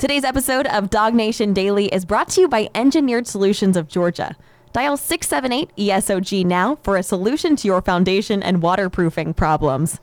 Today's episode of DawgNation Daily is brought to you by Engineered Solutions of Georgia. Dial 678 ESOG now for a solution to your foundation and waterproofing problems.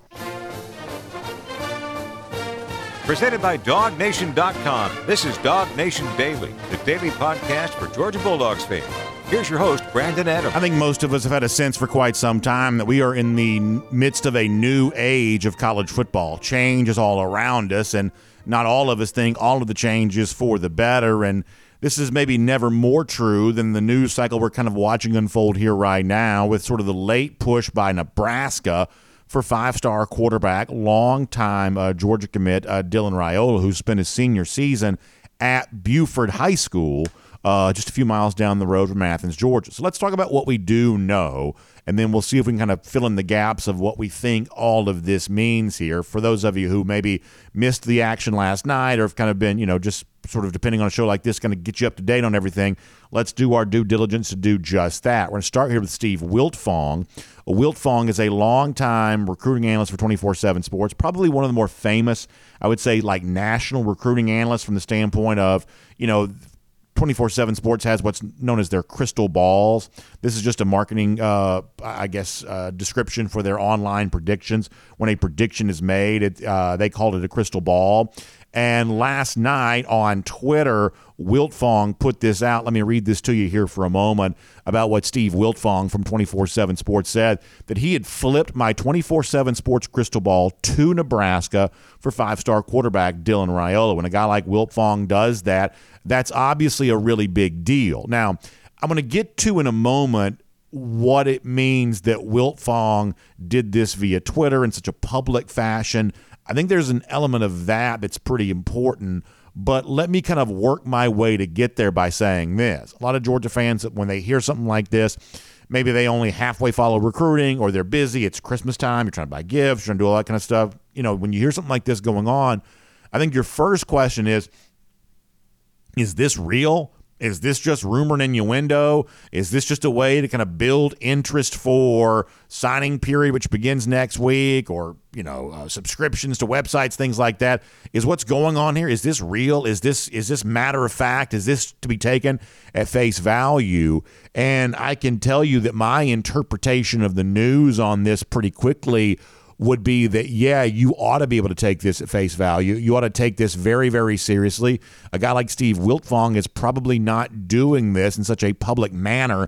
Presented by DawgNation.com. This is DawgNation Daily, the daily podcast for Georgia Bulldogs fans. Here's your host, Brandon Adams. I think most of us have had a sense for quite some time that we are in the midst of a new age of college football. Change is all around us, and not all of us think all of the change is for the better. And this is maybe never more true than the news cycle we're kind of watching unfold here right now with sort of the late push by Nebraska for five star quarterback, longtime uh, Georgia commit uh, Dylan Raiola, who spent his senior season at Buford High School. Uh, just a few miles down the road from Athens, Georgia. So let's talk about what we do know and then we'll see if we can kind of fill in the gaps of what we think all of this means here. For those of you who maybe missed the action last night or have kind of been, you know, just sort of depending on a show like this, going to get you up to date on everything, let's do our due diligence to do just that. We're going to start here with Steve Wiltfong. Wiltfong is a longtime recruiting analyst for 24 7 Sports, probably one of the more famous, I would say, like national recruiting analysts from the standpoint of, you know, 24 7 Sports has what's known as their crystal balls. This is just a marketing, uh, I guess, uh, description for their online predictions. When a prediction is made, it, uh, they called it a crystal ball. And last night on Twitter, Wiltfong put this out. Let me read this to you here for a moment about what Steve Wiltfong from 24 7 Sports said that he had flipped my 24 7 Sports crystal ball to Nebraska for five star quarterback Dylan Raiola. When a guy like Wiltfong does that, that's obviously a really big deal. Now, I'm going to get to in a moment what it means that Wiltfong did this via Twitter in such a public fashion. I think there's an element of that that's pretty important. But let me kind of work my way to get there by saying this. A lot of Georgia fans, when they hear something like this, maybe they only halfway follow recruiting or they're busy. It's Christmas time. You're trying to buy gifts, you're trying to do all that kind of stuff. You know, when you hear something like this going on, I think your first question is is this real? Is this just rumor and innuendo? Is this just a way to kind of build interest for signing period, which begins next week, or you know, uh, subscriptions to websites, things like that? Is what's going on here? Is this real? Is this is this matter of fact? Is this to be taken at face value? And I can tell you that my interpretation of the news on this pretty quickly would be that, yeah, you ought to be able to take this at face value. You ought to take this very, very seriously. A guy like Steve Wiltfong is probably not doing this in such a public manner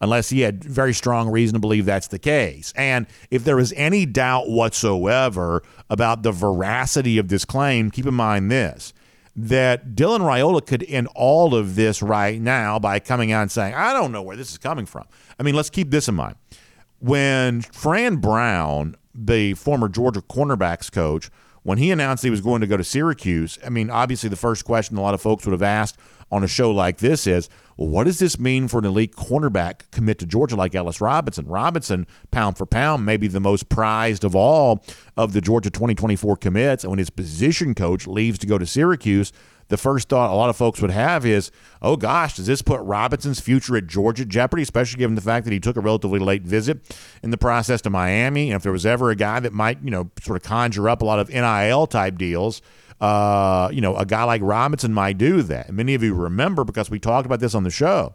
unless he had very strong reason to believe that's the case. And if there is any doubt whatsoever about the veracity of this claim, keep in mind this that Dylan Raiola could end all of this right now by coming out and saying, I don't know where this is coming from. I mean, let's keep this in mind. When Fran Brown the former Georgia cornerbacks coach, when he announced he was going to go to Syracuse, I mean, obviously the first question a lot of folks would have asked on a show like this is, well, what does this mean for an elite cornerback commit to Georgia like Ellis Robinson? Robinson, pound for pound, maybe the most prized of all of the Georgia 2024 commits. And when his position coach leaves to go to Syracuse, the first thought a lot of folks would have is, oh gosh, does this put Robinson's future at Georgia jeopardy, especially given the fact that he took a relatively late visit in the process to Miami? And if there was ever a guy that might, you know, sort of conjure up a lot of NIL type deals, uh, you know, a guy like Robinson might do that. And many of you remember because we talked about this on the show.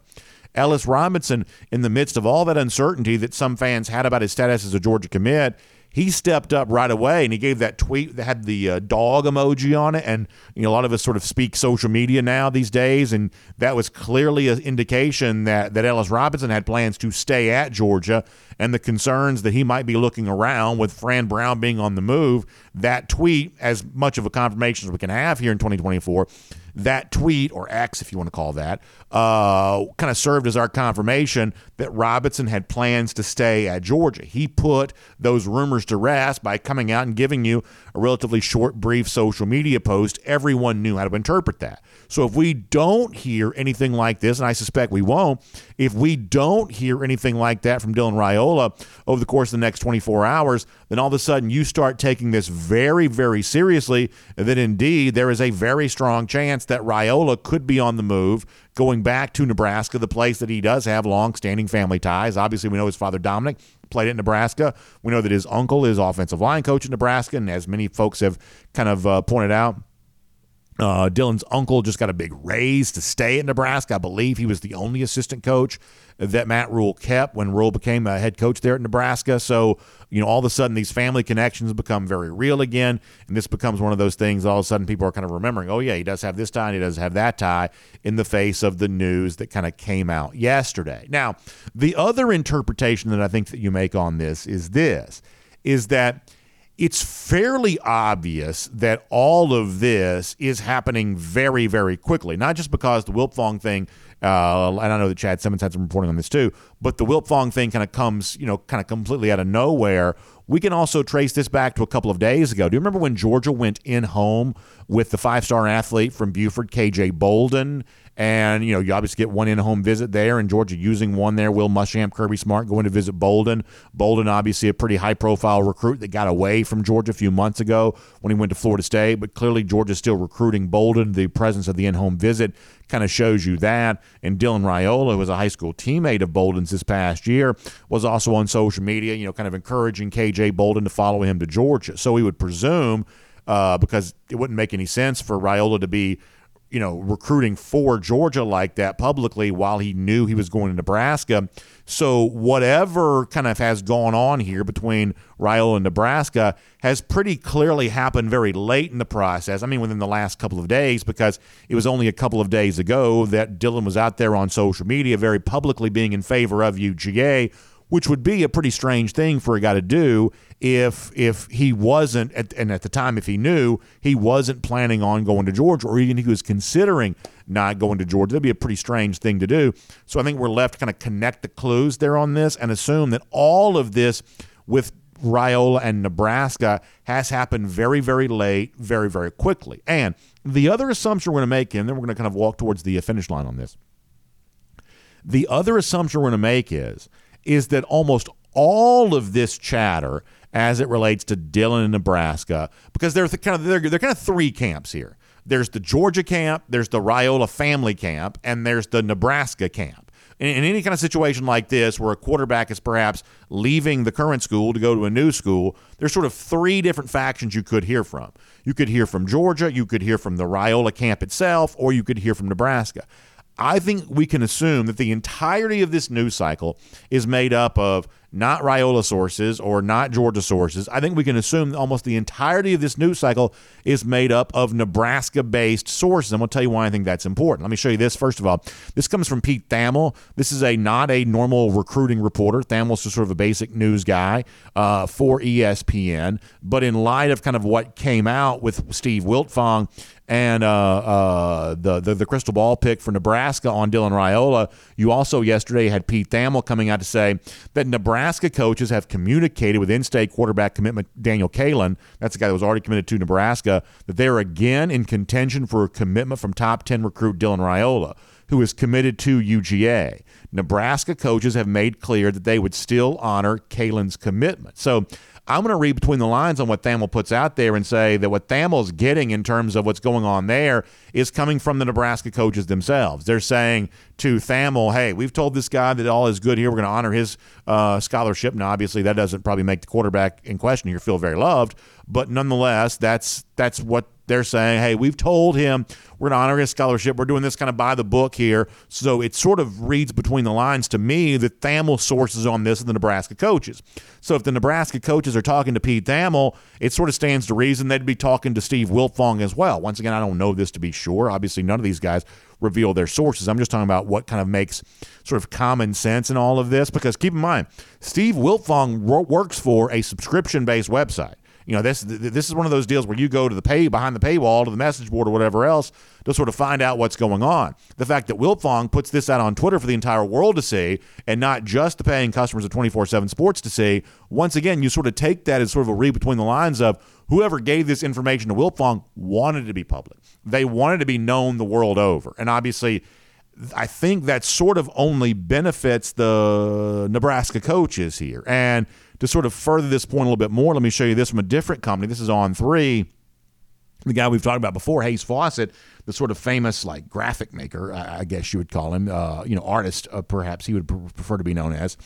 Ellis Robinson, in the midst of all that uncertainty that some fans had about his status as a Georgia commit, he stepped up right away and he gave that tweet that had the uh, dog emoji on it. And you know, a lot of us sort of speak social media now these days, and that was clearly an indication that that Ellis Robinson had plans to stay at Georgia, and the concerns that he might be looking around with Fran Brown being on the move. That tweet, as much of a confirmation as we can have here in 2024 that tweet, or X if you want to call that, uh, kind of served as our confirmation that Robinson had plans to stay at Georgia. He put those rumors to rest by coming out and giving you a relatively short, brief social media post. Everyone knew how to interpret that. So if we don't hear anything like this, and I suspect we won't, if we don't hear anything like that from Dylan Raiola over the course of the next 24 hours, then all of a sudden you start taking this very, very seriously. That indeed there is a very strong chance that Raiola could be on the move, going back to Nebraska, the place that he does have long-standing family ties. Obviously, we know his father Dominic played at Nebraska. We know that his uncle is offensive line coach in Nebraska, and as many folks have kind of uh, pointed out, Uh, Dylan's uncle just got a big raise to stay at Nebraska. I believe he was the only assistant coach that Matt Rhule kept when Rhule became a head coach there at Nebraska. So, you know, all of a sudden these family connections become very real again. And this becomes one of those things all of a sudden people are kind of remembering, oh, yeah, he does have this tie and he does have that tie in the face of the news that kind of came out yesterday. Now, the other interpretation that I think that you make on this is this is that it's fairly obvious that all of this is happening very, very quickly. Not just because the Wiltfong thing, uh, and I know that Chad Simmons had some reporting on this too, but the Wiltfong thing kind of comes, you know, kind of completely out of nowhere. We can also trace this back to a couple of days ago. Do you remember when Georgia went in home with the five star athlete from Buford, KJ Bolden? And, you know, you obviously get one in home visit there, and Georgia using one there. Will Muschamp, Kirby Smart going to visit Bolden. Bolden, obviously, a pretty high profile recruit that got away from Georgia a few months ago when he went to Florida State, but clearly Georgia's still recruiting Bolden. The presence of the in home visit kind of shows you that. And Dylan Raiola, who was a high school teammate of Bolden's this past year, was also on social media, you know, kind of encouraging KJ Bolden to follow him to Georgia. So we would presume, uh, because it wouldn't make any sense for Raiola to be you know, recruiting for Georgia like that publicly while he knew he was going to Nebraska. So whatever kind of has gone on here between Raiola and Nebraska has pretty clearly happened very late in the process. I mean, within the last couple of days, because it was only a couple of days ago that Dylan was out there on social media very publicly being in favor of UGA which would be a pretty strange thing for a guy to do if if he wasn't at, and at the time if he knew he wasn't planning on going to Georgia or even he was considering not going to Georgia. That'd be a pretty strange thing to do. So I think we're left to kind of connect the clues there on this and assume that all of this with Raiola and Nebraska has happened very very late very very quickly. And the other assumption we're going to make and then we're going to kind of walk towards the finish line on this. The other assumption we're going to make is is that almost all of this chatter as it relates to Dylan in Nebraska, because there's kind of they're, they're kind of three camps here. There's the Georgia camp, there's the Raiola family camp, and there's the Nebraska camp. In, in any kind of situation like this, where a quarterback is perhaps leaving the current school to go to a new school, there's sort of three different factions you could hear from. You could hear from Georgia, you could hear from the Raiola camp itself, or you could hear from Nebraska. I think we can assume that the entirety of this news cycle is made up of not Raiola sources or not Georgia sources. I think we can assume almost the entirety of this news cycle is made up of Nebraska based sources. I'm going to tell you why I think that's important. Let me show you this first of all. This comes from Pete Thamel. This is a not a normal recruiting reporter. Thamel's just sort of a basic news guy uh, for ESPN. But in light of kind of what came out with Steve Wiltfong and uh, uh, the, the, the crystal ball pick for Nebraska on Dylan Raiola. You also yesterday had Pete Thamel coming out to say that Nebraska coaches have communicated with in-state quarterback commitment Daniel Kaelin. That's the guy that was already committed to Nebraska. That they're again in contention for a commitment from top ten recruit Dylan Raiola, who is committed to UGA. Nebraska coaches have made clear that they would still honor Kaelin's commitment. So I'm going to read between the lines on what Thamel puts out there and say that what Thamel's getting in terms of what's going on there is coming from the Nebraska coaches themselves. They're saying to Thamel, hey, we've told this guy that all is good here. We're going to honor his uh, scholarship. Now, obviously, that doesn't probably make the quarterback in question here feel very loved, but nonetheless, that's that's what they're saying, hey, we've told him we're going to honor his scholarship. We're doing this kind of by the book here. So it sort of reads between the lines to me that Thamel sources on this are the Nebraska coaches. So if the Nebraska coaches are talking to Pete Thamel, it sort of stands to reason they'd be talking to Steve Wiltfong as well. Once again, I don't know this to be sure. Obviously, none of these guys reveal their sources. I'm just talking about what kind of makes sort of common sense in all of this because keep in mind, Steve Wiltfong works for a subscription based website. You know, this this is one of those deals where you go to the pay behind the paywall to the message board or whatever else to sort of find out what's going on. The fact that Wiltfong puts this out on Twitter for the entire world to see and not just the paying customers of 24/7 Sports to see, once again, you sort of take that as sort of a read between the lines of whoever gave this information to Wiltfong wanted to be public. They wanted to be known the world over. And obviously, I think that sort of only benefits the Nebraska coaches here. And to sort of further this point a little bit more, let me show you this from a different company. This is On3. The guy we've talked about before, Hayes Fawcett, the sort of famous like graphic maker, I guess you would call him, uh, you know, artist, uh, perhaps he would prefer to be known as.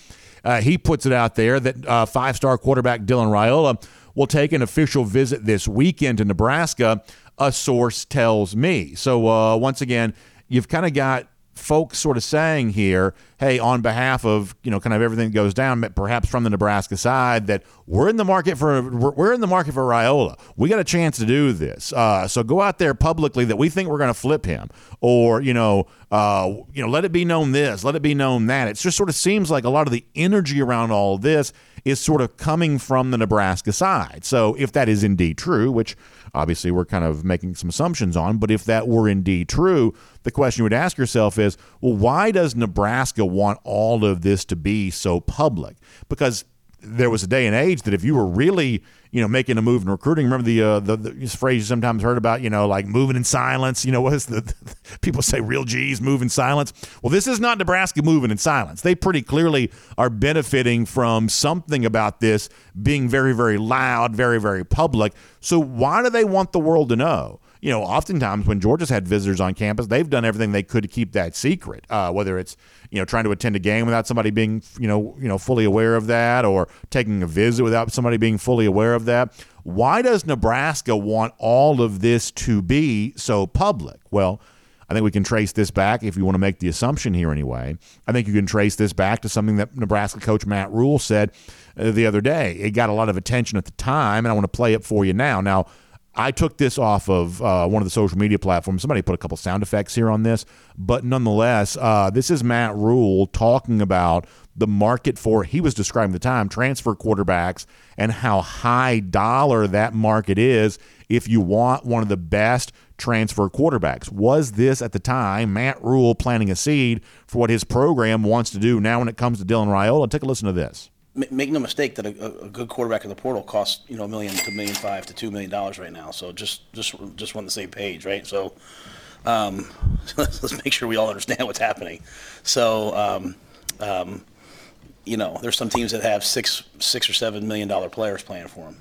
Uh, he puts it out there that uh, five-star quarterback Dylan Raiola will take an official visit this weekend to Nebraska a source tells me. So uh, once again, you've kind of got folks sort of saying here, hey, on behalf of you know kind of everything that goes down, perhaps from the Nebraska side, that we're in the market for we're in the market for Raiola. We got a chance to do this, uh, so go out there publicly that we think we're going to flip him, or you know, uh, you know, let it be known this, let it be known that. It just sort of seems like a lot of the energy around all this is sort of coming from the Nebraska side. So if that is indeed true, which obviously we're kind of making some assumptions on, but if that were indeed true, the question you would ask yourself is, well, why does Nebraska want all of this to be so public? Because there was a day and age that if you were really you know, making a move in recruiting. Remember the, uh, the, the phrase you sometimes heard about, you know, like moving in silence. You know, what is the, the people say real G's move in silence? Well, this is not Nebraska moving in silence. They pretty clearly are benefiting from something about this being very, very loud, very, very public. So why do they want the world to know? You know, oftentimes when Georgia's had visitors on campus, they've done everything they could to keep that secret. Uh, whether it's you know trying to attend a game without somebody being you know you know fully aware of that, or taking a visit without somebody being fully aware of that. Why does Nebraska want all of this to be so public? Well. I think we can trace this back, if you want to make the assumption here anyway. I think you can trace this back to something that Nebraska coach Matt Rhule said uh, the other day. It got a lot of attention at the time, and I want to play it for you now. Now, I took this off of uh, one of the social media platforms. Somebody put a couple sound effects here on this, but nonetheless, uh, this is Matt Rhule talking about the market for, he was describing the time, transfer quarterbacks and how high dollar that market is if you want one of the best transfer quarterbacks. Was this at the time Matt Rhule planting a seed for what his program wants to do now when it comes to Dylan Raiola? Take a listen to this make no mistake that a, a, good quarterback in the portal costs you know a million to a million five to two million dollars right now. So just just just on the same page, right? So um, let's make sure we all understand what's happening. So um, um, you know, there's some teams that have six six or seven million dollar players playing for them.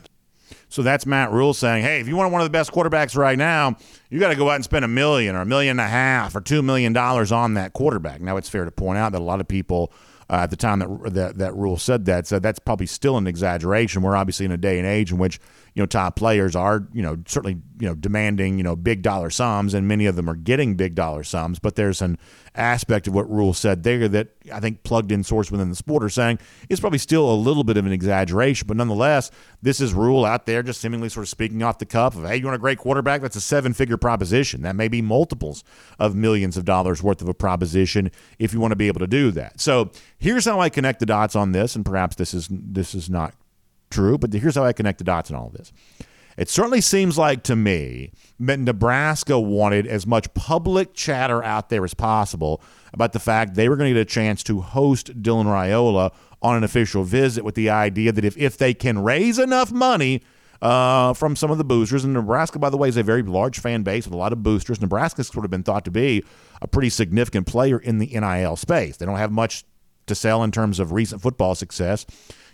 So that's Matt Rhule saying, hey, if you want one of the best quarterbacks right now, you got to go out and spend a million or a million and a half or two million dollars on that quarterback. Now, it's fair to point out that a lot of people uh, at the time that, that that Rhule said that. So that's probably still an exaggeration. We're obviously in a day and age in which you know top players are you know certainly you know demanding you know big dollar sums, and many of them are getting big dollar sums. But there's an aspect of what Rhule said there that I think plugged in source within the sport are saying is probably still a little bit of an exaggeration, but nonetheless, this is Rhule out there just seemingly sort of speaking off the cuff of hey, you want a great quarterback? That's a seven figure proposition. That may be multiples of millions of dollars worth of a proposition if you want to be able to do that. So here's how I connect the dots on this, and perhaps this is this is not true, but here's how I connect the dots in all of this. It certainly seems like to me that Nebraska wanted as much public chatter out there as possible about the fact they were going to get a chance to host Dylan Raiola on an official visit with the idea that if, if they can raise enough money uh, from some of the boosters, and Nebraska, by the way, is a very large fan base with a lot of boosters. Nebraska's sort of been thought to be a pretty significant player in the NIL space. They don't have much to sell in terms of recent football success.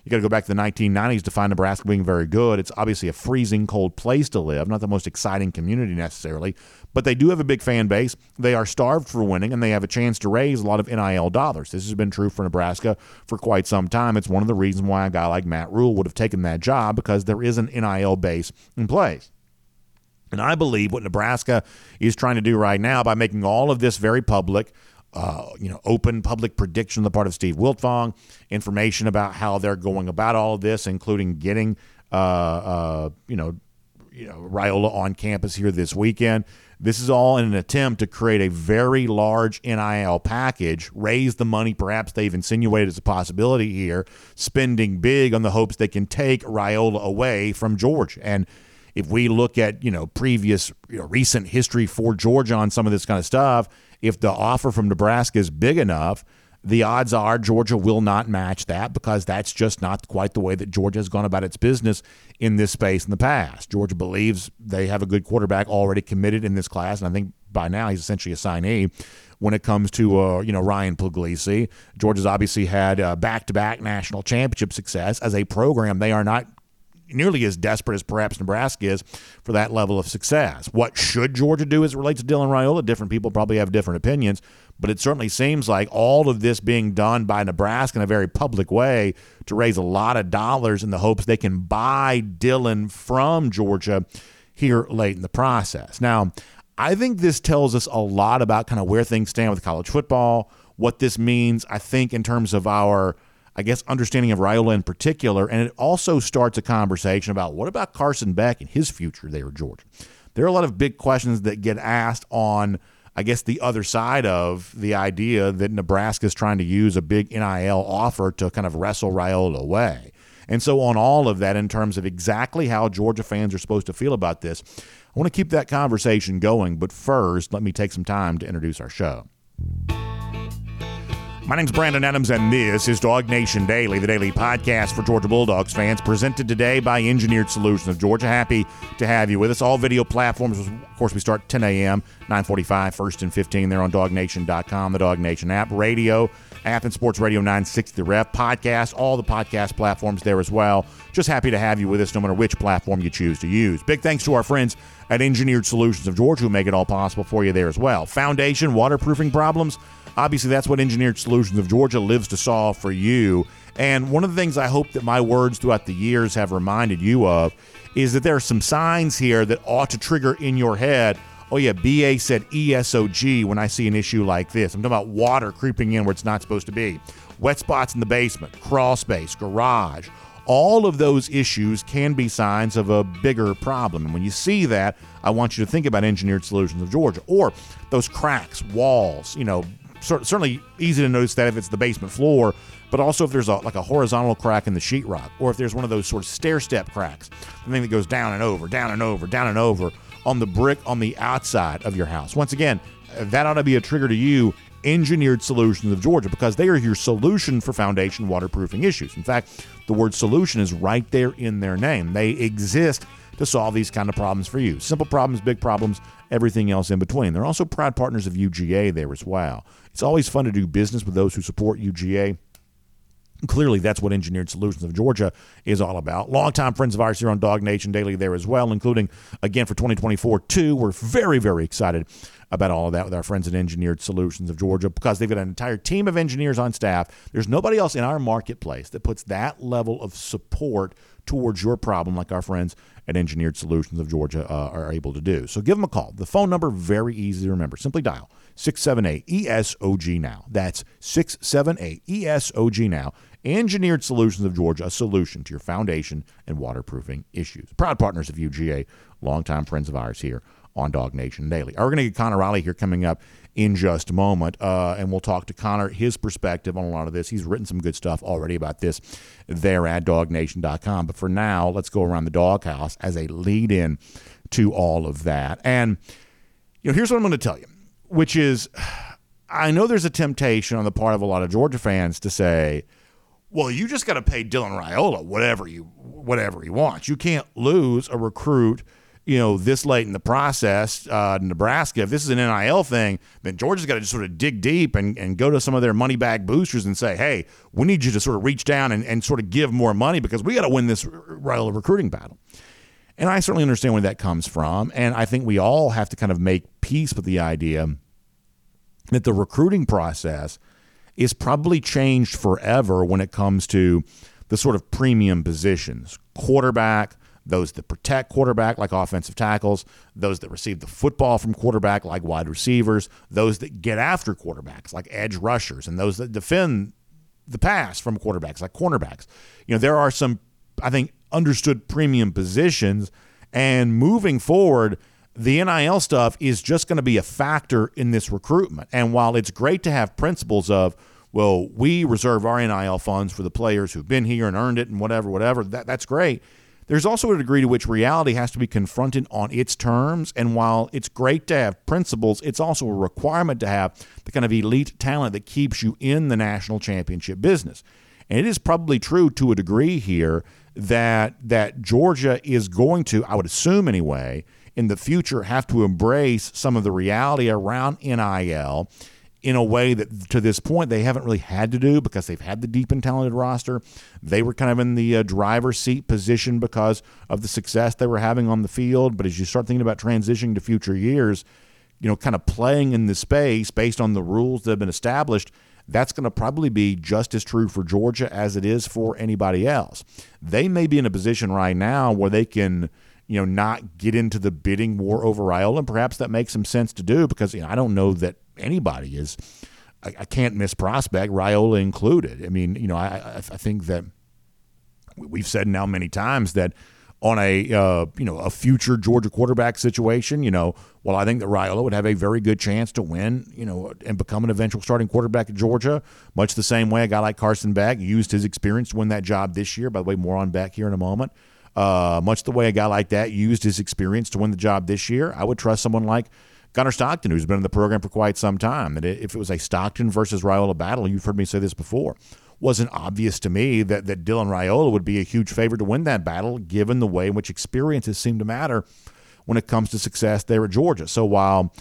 You got to go back to the 1990s to find Nebraska being very good. It's obviously a freezing cold place to live, not the most exciting community necessarily, but they do have a big fan base. They are starved for winning, and they have a chance to raise a lot of NIL dollars. This has been true for Nebraska for quite some time. It's one of the reasons why a guy like Matt Rhule would have taken that job because there is an NIL base in place. And I believe what Nebraska is trying to do right now by making all of this very public, uh, you know, open public prediction on the part of Steve Wiltfong, information about how they're going about all of this, including getting, uh, uh, you know, you know, Raiola on campus here this weekend. This is all in an attempt to create a very large NIL package, raise the money, perhaps they've insinuated as a possibility here, spending big on the hopes they can take Raiola away from Georgia. And if we look at, you know, previous, you know, recent history for Georgia on some of this kind of stuff, if the offer from Nebraska is big enough, the odds are Georgia will not match that because that's just not quite the way that Georgia has gone about its business in this space in the past. Georgia believes they have a good quarterback already committed in this class, and I think by now he's essentially a signee. When it comes to uh, you know Ryan Puglisi, Georgia's obviously had uh, back-to-back national championship success as a program. They are not nearly as desperate as perhaps Nebraska is for that level of success. What should Georgia do as it relates to Dylan Raiola? Different people probably have different opinions, but it certainly seems like all of this being done by Nebraska in a very public way to raise a lot of dollars in the hopes they can buy Dylan from Georgia here late in the process. Now, I think this tells us a lot about kind of where things stand with college football, what this means, I think, in terms of our, I guess, understanding of Raiola in particular. And it also starts a conversation about what about Carson Beck and his future there at Georgia. There are a lot of big questions that get asked on, I guess, the other side of the idea that Nebraska is trying to use a big NIL offer to kind of wrestle Raiola away. And so, on all of that, in terms of exactly how Georgia fans are supposed to feel about this, I want to keep that conversation going. But first, let me take some time to introduce our show. My name's Brandon Adams, and this is DawgNation Daily, the daily podcast for Georgia Bulldogs fans, presented today by Engineered Solutions of Georgia. Happy to have you with us. All video platforms, of course, we start 10 a.m., 945, first and 15 there on DawgNation.com, the DawgNation app, radio, app, and Sports Radio 960 The Ref, podcast, all the podcast platforms there as well. Just happy to have you with us no matter which platform you choose to use. Big thanks to our friends at Engineered Solutions of Georgia who make it all possible for you there as well. Foundation, waterproofing problems, Obviously, that's what Engineered Solutions of Georgia lives to solve for you. And one of the things I hope that my words throughout the years have reminded you of is that there are some signs here that ought to trigger in your head. Oh, yeah, BA said ESOG when I see an issue like this. I'm talking about water creeping in where it's not supposed to be, wet spots in the basement, crawl space, garage. All of those issues can be signs of a bigger problem. And when you see that, I want you to think about Engineered Solutions of Georgia or those cracks, walls, you know, certainly easy to notice that if it's the basement floor, but also if there's a, like a horizontal crack in the sheetrock, or if there's one of those sort of stair step cracks, the thing that goes down and over, down and over, down and over on the brick on the outside of your house. Once again, that ought to be a trigger to you. Engineered Solutions of Georgia, because they are your solution for foundation waterproofing issues. In fact, the word solution is right there in their name. They exist to solve these kind of problems for you. Simple problems, big problems, everything else in between. They're also proud partners of UGA there as well. It's always fun to do business with those who support UGA. Clearly, that's what Engineered Solutions of Georgia is all about. Longtime friends of ours here on DawgNation Daily there as well, including again for 2024 too. We're very, very excited about all of that with our friends at Engineered Solutions of Georgia because they've got an entire team of engineers on staff. There's nobody else in our marketplace that puts that level of support towards your problem like our friends at Engineered Solutions of Georgia uh, are able to do. So give them a call. The phone number very easy to remember. Simply dial 678 ESOG now. That's 678 ESOG now. Engineered Solutions of Georgia, a solution to your foundation and waterproofing issues. Proud partners of UGA, longtime friends of ours here on DawgNation Daily. We're going to get Connor Riley here coming up in just a moment, uh, and we'll talk to Connor, his perspective on a lot of this. He's written some good stuff already about this there at dawgnation.com. But for now, let's go around the doghouse as a lead in to all of that. And, you know, here's what I'm going to tell you, which is I know there's a temptation on the part of a lot of Georgia fans to say, well, you just got to pay Dylan Raiola whatever you whatever he wants. You can't lose a recruit – you know, this late in the process, uh, Nebraska, if this is an NIL thing, then Georgia's got to just sort of dig deep and, and go to some of their money bag boosters and say, hey, we need you to sort of reach down and, and sort of give more money because we got to win this rival recruiting battle. And I certainly understand where that comes from. And I think we all have to kind of make peace with the idea that the recruiting process is probably changed forever when it comes to the sort of premium positions quarterback, those that protect quarterback like offensive tackles, those that receive the football from quarterback like wide receivers, those that get after quarterbacks like edge rushers, and those that defend the pass from quarterbacks like cornerbacks. You know, there are some, I think, understood premium positions, and moving forward, the NIL stuff is just going to be a factor in this recruitment. And while it's great to have principles of, well, we reserve our NIL funds for the players who've been here and earned it and whatever, whatever, that, that's great there's also a degree to which reality has to be confronted on its terms. And while it's great to have principles, it's also a requirement to have the kind of elite talent that keeps you in the national championship business. And it is probably true to a degree here that that Georgia is going to, I would assume anyway, in the future have to embrace some of the reality around NIL in a way that to this point they haven't really had to do because they've had the deep and talented roster. They were kind of in the uh, driver's seat position because of the success they were having on the field. But as you start thinking about transitioning to future years, you know, kind of playing in the space based on the rules that have been established, that's going to probably be just as true for Georgia as it is for anybody else. They may be in a position right now where they can you know, not get into the bidding war over Raiola. And perhaps that makes some sense to do because you know, I don't know that anybody is. I, I can't miss prospect, Raiola included. I mean, you know, I, I, I think that we've said now many times that on a uh, you know a future Georgia quarterback situation, you know, well, I think that Raiola would have a very good chance to win, you know, and become an eventual starting quarterback at Georgia. Much the same way a guy like Carson Beck used his experience to win that job this year. By the way, more on Beck here in a moment. Uh, much the way a guy like that used his experience to win the job this year, I would trust someone like Gunnar Stockton, who's been in the program for quite some time. That if it was a Stockton versus Raiola battle, you've heard me say this before wasn't obvious to me that, that Dylan Raiola would be a huge favorite to win that battle, given the way in which experiences seem to matter when it comes to success there at Georgia. So while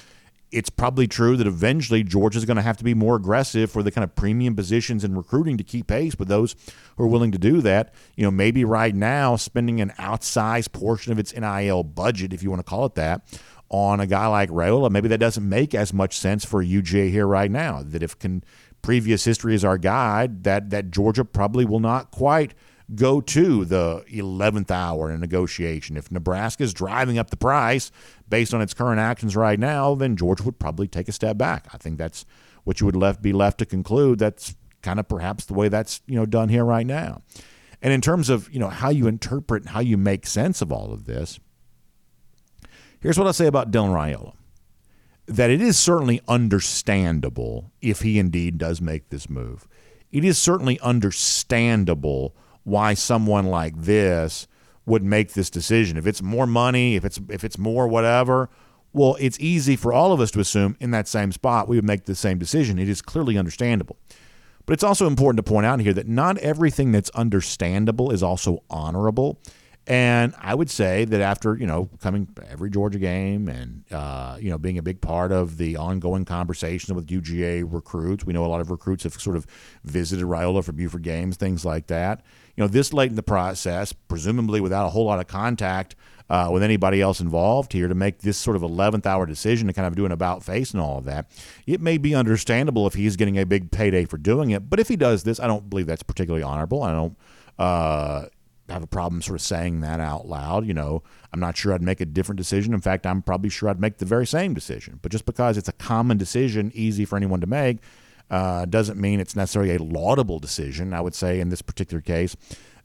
it's probably true that eventually Georgia's going to have to be more aggressive for the kind of premium positions in recruiting to keep pace with those who are willing to do that. You know, maybe right now spending an outsized portion of its NIL budget, if you want to call it that, on a guy like Raiola, maybe that doesn't make as much sense for UGA here right now. That if can previous history is our guide, that that Georgia probably will not quite go to the 11th hour in a negotiation. If Nebraska is driving up the price based on its current actions right now, then Georgia would probably take a step back. I think that's what you would left be left to conclude. That's kind of perhaps the way that's you know done here right now. And in terms of you know how you interpret and how you make sense of all of this, here's what I say about Dylan Raiola that it is certainly understandable if he indeed does make this move. It is certainly understandable why someone like this would make this decision. If it's more money, if it's if it's more whatever, well, it's easy for all of us to assume in that same spot we would make the same decision. It is clearly understandable. But it's also important to point out here that not everything that's understandable is also honorable. And I would say that after you know coming every Georgia game and uh, you know being a big part of the ongoing conversation with UGA recruits, we know a lot of recruits have sort of visited Raiola for Buford games, things like that. You know, this late in the process, presumably without a whole lot of contact uh, with anybody else involved here, to make this sort of 11th hour decision to kind of do an about face and all of that, it may be understandable if he's getting a big payday for doing it. But if he does this, I don't believe that's particularly honorable. I don't. Uh, have a problem sort of saying that out loud. You know, I'm not sure I'd make a different decision. In fact, I'm probably sure I'd make the very same decision. But just because it's a common decision, easy for anyone to make, uh, doesn't mean it's necessarily a laudable decision. I would say in this particular case,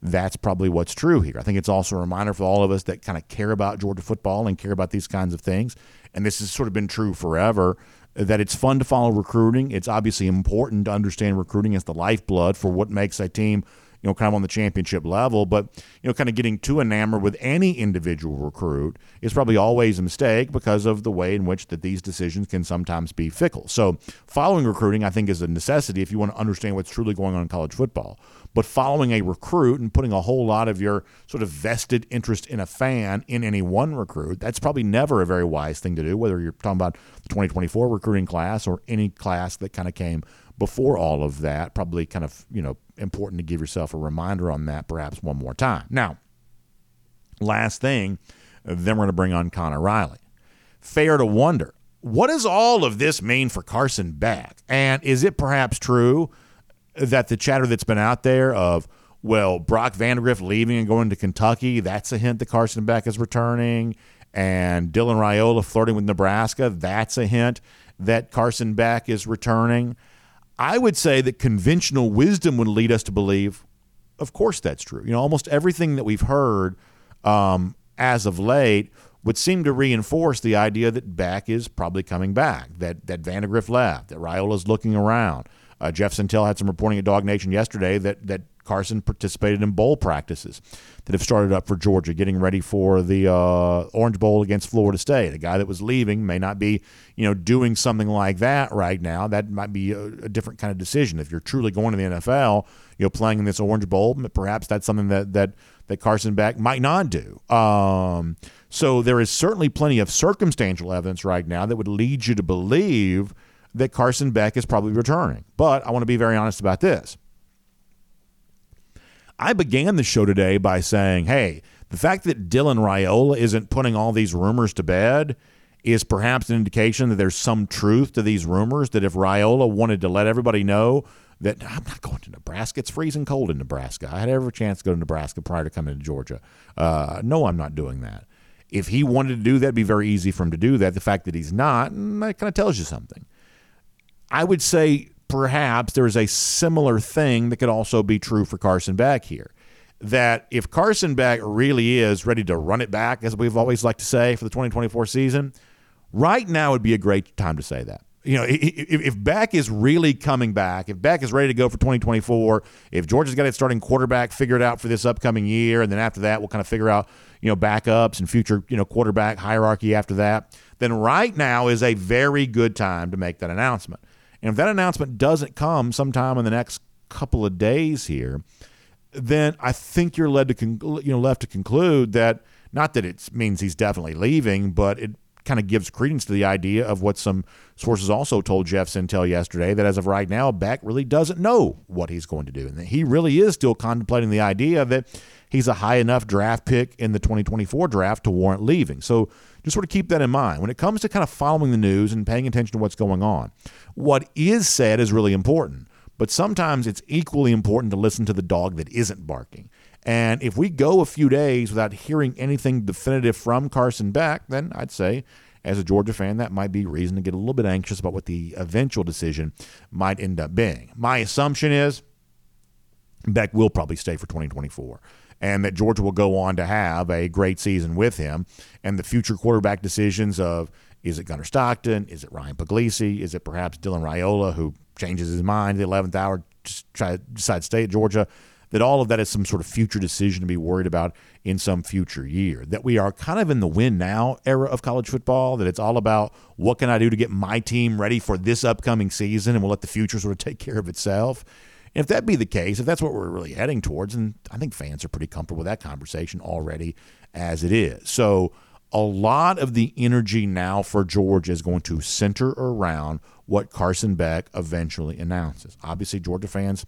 that's probably what's true here. I think it's also a reminder for all of us that kind of care about Georgia football and care about these kinds of things. And this has sort of been true forever that it's fun to follow recruiting. It's obviously important to understand recruiting as the lifeblood for what makes a team you know, kind of on the championship level. But, you know, kind of getting too enamored with any individual recruit is probably always a mistake because of the way in which that these decisions can sometimes be fickle. So following recruiting, I think, is a necessity if you want to understand what's truly going on in college football. But following a recruit and putting a whole lot of your sort of vested interest in a fan in any one recruit, that's probably never a very wise thing to do, whether you're talking about the 2024 recruiting class or any class that kind of came before all of that. Probably kind of, you know, important to give yourself a reminder on that perhaps one more time. Now, last thing, then we're going to bring on Connor Riley. Fair to wonder, what does all of this mean for Carson Beck? And is it perhaps true that the chatter that's been out there of, well, Brock Vandagriff leaving and going to Kentucky, that's a hint that Carson Beck is returning, and Dylan Raiola flirting with Nebraska, that's a hint that Carson Beck is returning. I would say that conventional wisdom would lead us to believe, of course, that's true. You know, almost everything that we've heard um, as of late would seem to reinforce the idea that Beck is probably coming back, that that Vandagriff left, that Raiola's looking around. Uh, Jeff Sentell had some reporting at DawgNation yesterday that that Carson participated in bowl practices that have started up for Georgia, getting ready for the uh, Orange Bowl against Florida State. A guy that was leaving may not be, you know, doing something like that right now. That might be a, a different kind of decision. If you're truly going to the NFL, you know, playing in this Orange Bowl, perhaps that's something that that that Carson Beck might not do. Um, so there is certainly plenty of circumstantial evidence right now that would lead you to believe that Carson Beck is probably returning. But I want to be very honest about this. I began the show today by saying, hey, the fact that Dylan Raiola isn't putting all these rumors to bed is perhaps an indication that there's some truth to these rumors. That if Raiola wanted to let everybody know that I'm not going to Nebraska, it's freezing cold in Nebraska. I had every chance to go to Nebraska prior to coming to Georgia. Uh, no, I'm not doing that. If he wanted to do that, it'd be very easy for him to do that. The fact that he's not, mm, that kind of tells you something. I would say perhaps there is a similar thing that could also be true for Carson Beck here. That if Carson Beck really is ready to run it back, as we've always liked to say for the 2024 season, right now would be a great time to say that. You know, if, Beck is really coming back, if Beck is ready to go for 2024, if Georgia's got its starting quarterback figured out for this upcoming year, and then after that we'll kind of figure out, you know, backups and future, you know, quarterback hierarchy after that, then right now is a very good time to make that announcement. And if that announcement doesn't come sometime in the next couple of days here, then I think you're led to con- you know left to conclude that not that it means he's definitely leaving, but it kind of gives credence to the idea of what some sources also told Jeff Sentell yesterday that as of right now, Beck really doesn't know what he's going to do, and that he really is still contemplating the idea that he's a high enough draft pick in the 2024 draft to warrant leaving. So just sort of keep that in mind when it comes to kind of following the news and paying attention to what's going on. What is said is really important, but sometimes it's equally important to listen to the dog that isn't barking. And if we go a few days without hearing anything definitive from Carson Beck, then I'd say, as a Georgia fan, that might be reason to get a little bit anxious about what the eventual decision might end up being. My assumption is Beck will probably stay for 2024 and that Georgia will go on to have a great season with him. And the future quarterback decisions of is it Gunnar Stockton? Is it Ryan Puglisi? Is it perhaps Dylan Raiola, who changes his mind at the 11th hour, just try decide to stay at Georgia? That all of that is some sort of future decision to be worried about in some future year. That we are kind of in the win now era of college football, that it's all about what can I do to get my team ready for this upcoming season, and we'll let the future sort of take care of itself. If that be the case, if that's what we're really heading towards, and I think fans are pretty comfortable with that conversation already as it is. So a lot of the energy now for Georgia is going to center around what Carson Beck eventually announces. Obviously, Georgia fans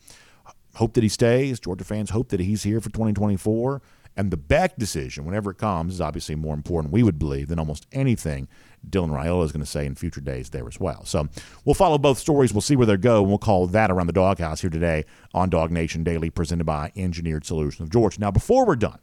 hope that he stays. Georgia fans hope that he's here for 2024. And the Beck decision, whenever it comes, is obviously more important, we would believe, than almost anything Dylan Raiola is going to say in future days there as well. So we'll follow both stories. We'll see where they go, and we'll call that around the doghouse here today on DawgNation Daily, presented by Engineered Solutions of Georgia. Now, before we're done,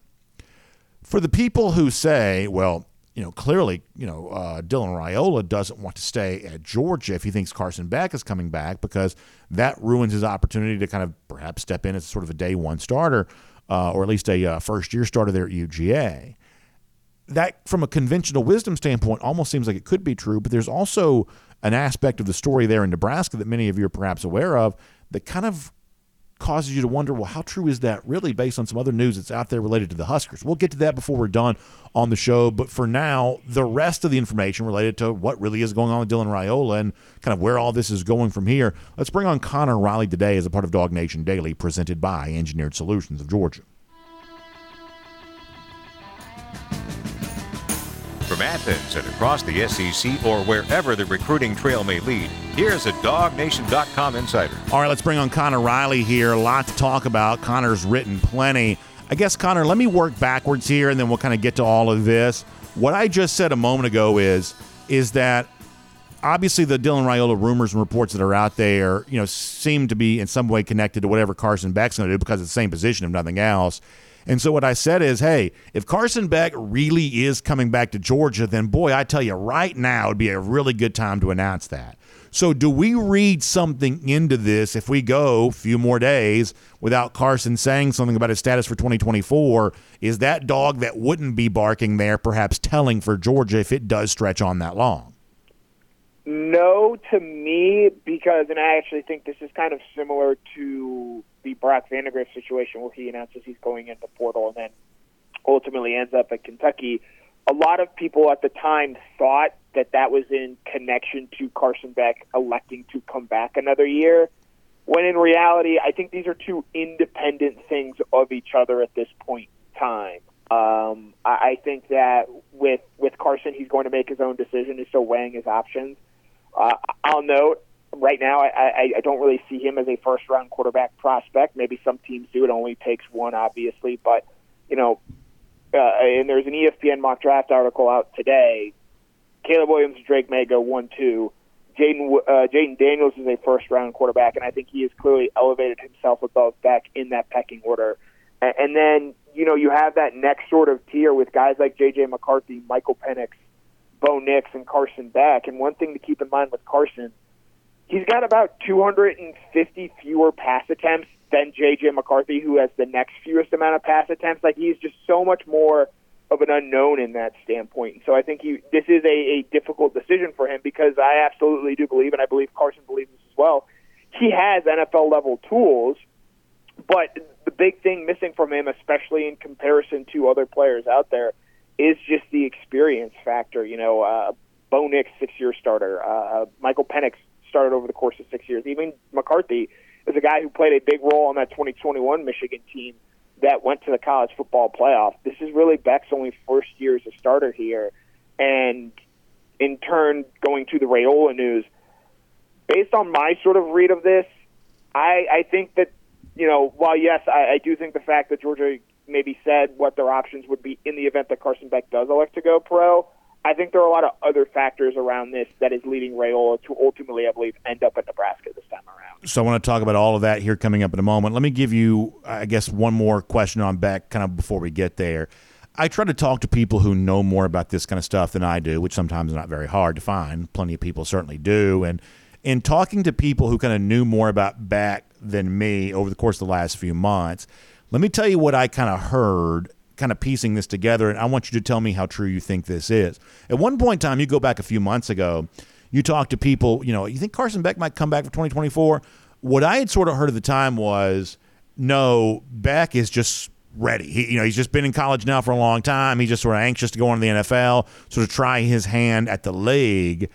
for the people who say, well, you know, clearly, you know, uh, Dylan Raiola doesn't want to stay at Georgia if he thinks Carson Beck is coming back because that ruins his opportunity to kind of perhaps step in as sort of a day one starter uh, or at least a uh, first year starter there at UGA that, from a conventional wisdom standpoint, almost seems like it could be true, but there's also an aspect of the story there in Nebraska that many of you are perhaps aware of that kind of causes you to wonder, well, how true is that really based on some other news that's out there related to the Huskers? We'll get to that before we're done on the show, but for now, the rest of the information related to what really is going on with Dylan Raiola and kind of where all this is going from here, let's bring on Connor Riley today as a part of DawgNation Daily, presented by Engineered Solutions of Georgia. From Athens and across the SEC or wherever the recruiting trail may lead, here's a DawgNation.com insider. All right, let's bring on Connor Riley here. A lot to talk about. Connor's written plenty. I guess, Connor, let me work backwards here and then we'll kind of get to all of this. What I just said a moment ago is is that obviously the Dylan Raiola rumors and reports that are out there, you know, seem to be in some way connected to whatever Carson Beck's going to do because it's the same position, if nothing else. And so what I said is, hey, if Carson Beck really is coming back to Georgia, then boy, I tell you right now, it'd be a really good time to announce that. So do we read something into this if we go a few more days without Carson saying something about his status for 2024? Is that dog that wouldn't be barking there perhaps telling for Georgia if it does stretch on that long? No, to me, because, and I actually think this is kind of similar to the Brock Vandagriff situation where he announces he's going into portal and then ultimately ends up at Kentucky. A lot of people at the time thought that that was in connection to Carson Beck electing to come back another year, when in reality, I think these are two independent things of each other at this point in time. Um, I, I think that with with Carson, he's going to make his own decision. He's still weighing his options. Uh, I'll note right now, I, I, I don't really see him as a first round quarterback prospect. Maybe some teams do. It only takes one, obviously, but you know, uh, and there's an ESPN mock draft article out today. Caleb Williams and Drake Maye go one two. Jayden uh, Jayden Daniels is a first round quarterback, and I think he has clearly elevated himself above Beck in that pecking order. And, and then you know, you have that next sort of tier with guys like J.J. McCarthy, Michael Penix, Bo Nix, and Carson Beck. And one thing to keep in mind with Carson, he's got about 250 fewer pass attempts than J.J. McCarthy, who has the next fewest amount of pass attempts. Like he's just so much more of an unknown in that standpoint. So I think he this is a, a difficult decision for him because I absolutely do believe, and I believe Carson believes this as well. He has NFL level tools, but the big thing missing from him, especially in comparison to other players out there, is just the experience factor. You know, uh, Bo Nix, six year starter, uh, Michael Penix started over the course of six years. Even McCarthy is a guy who played a big role on that 2021 Michigan team that went to the college football playoff. This is really Beck's only first year as a starter here, and in turn, going to the Raiola news. Based on my sort of read of this, I, I think that you know, while yes, I, I do think the fact that Georgia maybe said what their options would be in the event that Carson Beck does elect to go pro, I think there are a lot of other factors around this that is leading Raiola to ultimately, I believe, end up at Nebraska this time around. So I want to talk about all of that here coming up in a moment. Let me give you, I guess, one more question on Beck kind of before we get there. I try to talk to people who know more about this kind of stuff than I do, which sometimes is not very hard to find. Plenty of people certainly do. And in talking to people who kind of knew more about Beck than me over the course of the last few months, let me tell you what I kind of heard kind of piecing this together, and I want you to tell me how true you think this is. At one point in time, you go back a few months ago, you talk to people, you know, you think Carson Beck might come back for 2024? What I had sort of heard at the time was, no, Beck is just ready. He, you know, he's just been in college now for a long time. He's just sort of anxious to go into the NFL, sort of try his hand at the league.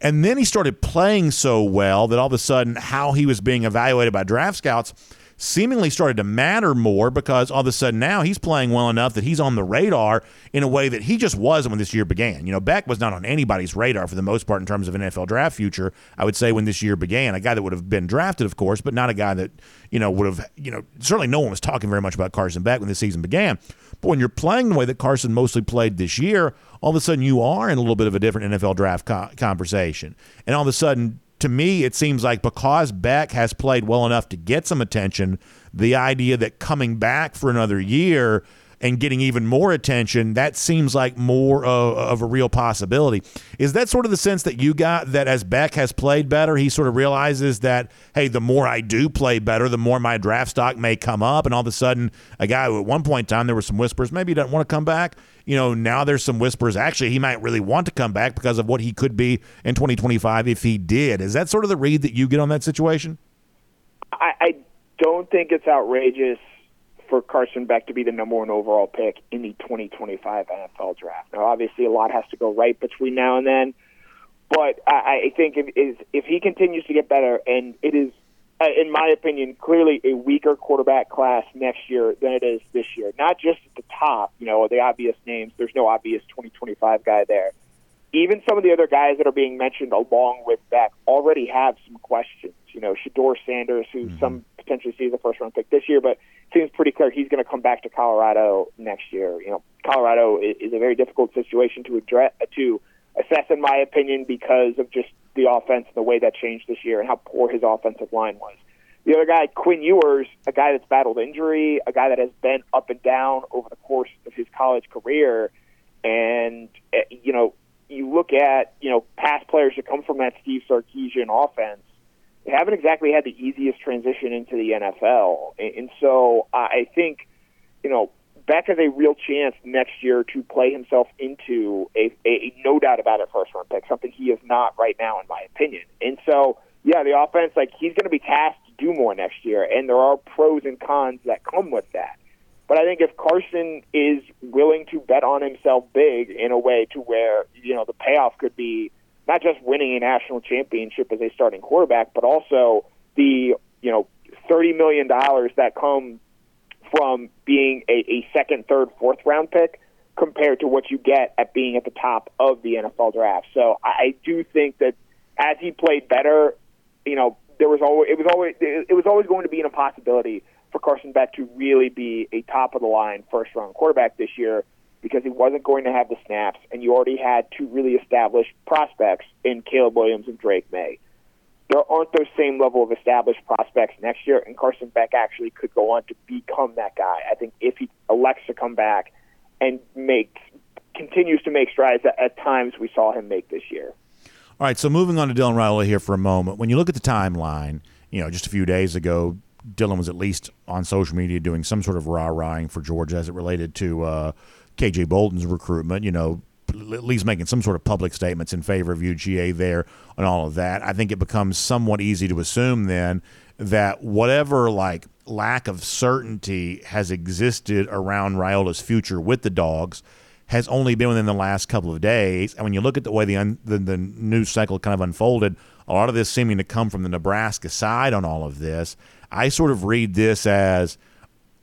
And then he started playing so well that all of a sudden, how he was being evaluated by draft scouts seemingly started to matter more because all of a sudden now he's playing well enough that he's on the radar in a way that he just wasn't when this year began. You know, Beck was not on anybody's radar for the most part in terms of an NFL draft future, I would say, when this year began. A guy that would have been drafted, of course, but not a guy that, you know, would have, you know, certainly no one was talking very much about Carson Beck when the season began. But when you're playing the way that Carson mostly played this year, all of a sudden you are in a little bit of a different NFL draft co- conversation. And all of a sudden, to me, it seems like because Beck has played well enough to get some attention, the idea that coming back for another year and getting even more attention, that seems like more of, of, a real possibility. Is that sort of the sense that you got that as Beck has played better, he sort of realizes that, hey, the more I do play better, the more my draft stock may come up. And all of a sudden, a guy who at one point in time, there were some whispers, maybe he doesn't want to come back. You know, now there's some whispers. Actually, he might really want to come back because of what he could be in 2025 if he did. Is that sort of the read that you get on that situation? I, I don't think it's outrageous for Carson Beck to be the number one overall pick in the 2025 NFL draft. Now, obviously, a lot has to go right between now and then, but I, I think if, if he continues to get better, and it is, in my opinion, clearly a weaker quarterback class next year than it is this year. Not just at the top, you know, the obvious names. There's no obvious 2025 guy there. Even some of the other guys that are being mentioned along with Beck already have some questions. You know, Shedeur Sanders, who mm-hmm. some potentially sees a first round pick this year, but seems pretty clear he's going to come back to Colorado next year. You know, Colorado is a very difficult situation to address to assess, in my opinion, because of just the offense and the way that changed this year and how poor his offensive line was. The other guy, Quinn Ewers, a guy that's battled injury, a guy that has been up and down over the course of his college career, and eh, you know, you look at you know past players that come from that Steve Sarkisian offense they haven't exactly had the easiest transition into the NFL. And so I think, you know, Beck has a real chance next year to play himself into a, a, no doubt about it first round pick, something he is not right now, in my opinion. And so, yeah, the offense, like, he's going to be tasked to do more next year, and there are pros and cons that come with that. But I think if Carson is willing to bet on himself big in a way to where, you know, the payoff could be not just winning a national championship as a starting quarterback, but also the you know thirty million dollars that come from being a, a second, third, fourth round pick compared to what you get at being at the top of the NFL draft. So I do think that as he played better, you know, there was always it was always it was always going to be an impossibility for Carson Beck to really be a top of the line first round quarterback this year because he wasn't going to have the snaps, and you already had two really established prospects in Caleb Williams and Drake Maye. There aren't those same level of established prospects next year, and Carson Beck actually could go on to become that guy. I think if he elects to come back and make continues to make strides that at times we saw him make this year. All right, so moving on to Dylan Raiola here for a moment. When you look at the timeline, you know, just a few days ago, Dylan was at least on social media doing some sort of rah-rahing for Georgia as it related to uh, KJ Bolden's recruitment. You know, at least making some sort of public statements in favor of UGA there and all of that. I think it becomes somewhat easy to assume then that whatever like lack of certainty has existed around Raiola's future with the dogs has only been within the last couple of days. And when you look at the way the, un, the, the news cycle kind of unfolded, a lot of this seeming to come from the Nebraska side on all of this. I sort of read this as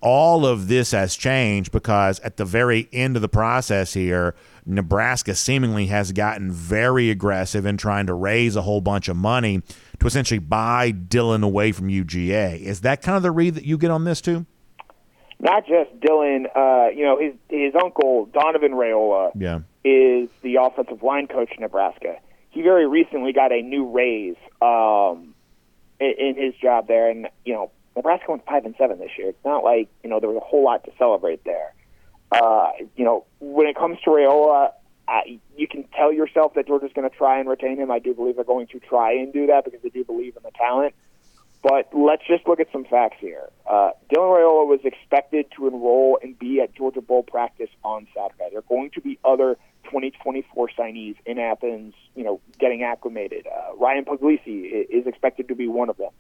all of this has changed because at the very end of the process here, Nebraska seemingly has gotten very aggressive in trying to raise a whole bunch of money to essentially buy Dylan away from UGA. Is that kind of the read that you get on this too? Not just Dylan. Uh, you know, his his uncle Donovan Raiola yeah. is the offensive line coach in Nebraska. He very recently got a new raise um, in, in his job there, and you know Nebraska went five and seven this year. It's not like you know there was a whole lot to celebrate there. Uh, you know, when it comes to Raiola, I, you can tell yourself that Georgia's going to try and retain him. I do believe they're going to try and do that because they do believe in the talent. But let's just look at some facts here. Uh, Dylan Raiola was expected to enroll and be at Georgia Bowl practice on Saturday. There are going to be other 2024 signees in Athens, you know, getting acclimated. Uh, Ryan Puglisi is expected to be one of them.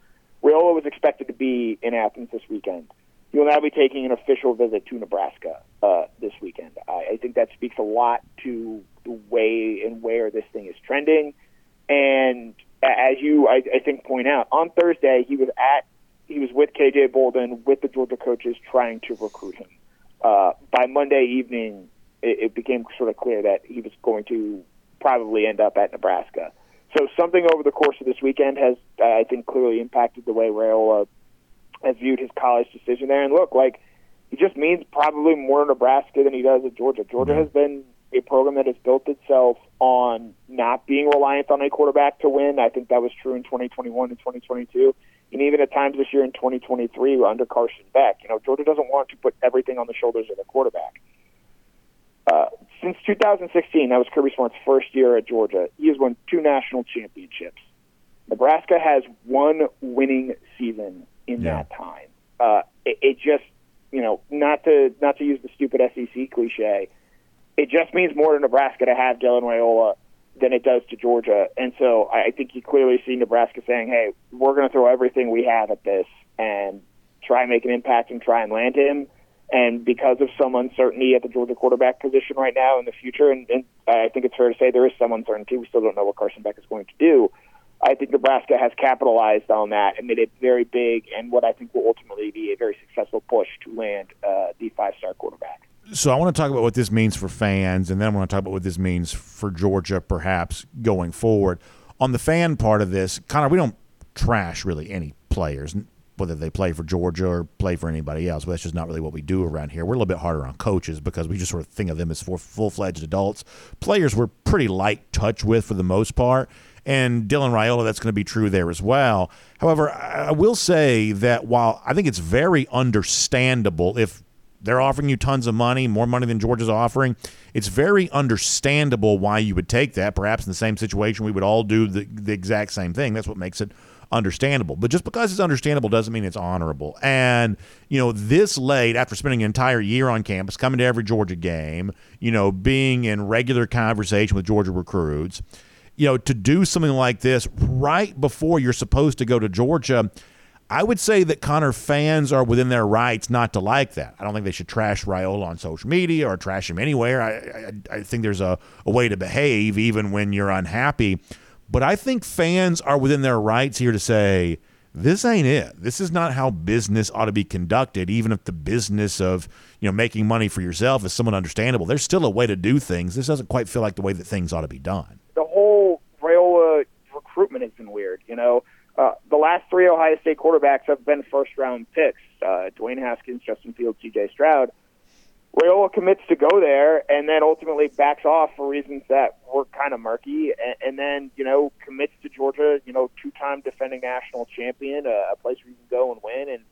Raiola was expected to be in Athens this weekend. He will now be taking an official visit to Nebraska uh, this weekend. I, I think that speaks a lot to the way and where this thing is trending. And as you, I, I think, point out, on Thursday he was at, he was with KJ Bolden with the Georgia coaches trying to recruit him. Uh, by Monday evening, it, it became sort of clear that he was going to probably end up at Nebraska. So something over the course of this weekend has, I think, clearly impacted the way Raiola has viewed his college decision there. And look, like he just means probably more Nebraska than he does at Georgia. Georgia has been a program that has built itself on not being reliant on a quarterback to win. I think that was true in 2021 and 2022, and even at times this year in 2023 under Carson Beck. You know, Georgia doesn't want to put everything on the shoulders of the quarterback. Uh, since 2016, that was Kirby Smart's first year at Georgia. He has won two national championships. Nebraska has one winning season in yeah. that time. Uh, it, it just, you know, not to not to use the stupid SEC cliche, it just means more to Nebraska to have Dylan Raiola than it does to Georgia. And so I think you clearly see Nebraska saying, "Hey, we're going to throw everything we have at this and try and make an impact and try and land him." And because of some uncertainty at the Georgia quarterback position right now in the future, and, and I think it's fair to say there is some uncertainty. We still don't know what Carson Beck is going to do. I think Nebraska has capitalized on that and made it very big and what I think will ultimately be a very successful push to land uh, the five-star quarterback. So I want to talk about what this means for fans, and then I want to talk about what this means for Georgia, perhaps going forward. On the fan part of this, Connor, we don't trash really any players whether they play for Georgia or play for anybody else. But that's just not really what we do around here. We're a little bit harder on coaches because we just sort of think of them as full fledged adults. Players we're pretty light touch with for the most part. And Dylan Raiola, that's going to be true there as well. However, I will say that while I think it's very understandable if they're offering you tons of money, more money than Georgia's offering. It's very understandable why you would take that. Perhaps in the same situation, we would all do the, the exact same thing. That's what makes it understandable. But just because it's understandable doesn't mean it's honorable. And, you know, this late, after spending an entire year on campus, coming to every Georgia game, you know, being in regular conversation with Georgia recruits, you know, to do something like this right before you're supposed to go to Georgia. I would say that Connor fans are within their rights not to like that. I don't think they should trash Raiola on social media or trash him anywhere. I, I, I think there's a, a way to behave even when you're unhappy. But I think fans are within their rights here to say, this ain't it. This is not how business ought to be conducted, even if the business of, you know, making money for yourself is somewhat understandable. There's still a way to do things. This doesn't quite feel like the way that things ought to be done. Recruitment has been weird, you know. Uh, the last three Ohio State quarterbacks have been first round picks. Uh, Dwayne Haskins, Justin Fields, C.J. Stroud. Raiola commits to go there and then ultimately backs off for reasons that were kind of murky, and, and then you know commits to Georgia, you know, two-time defending national champion, a, a place where you can go and win, and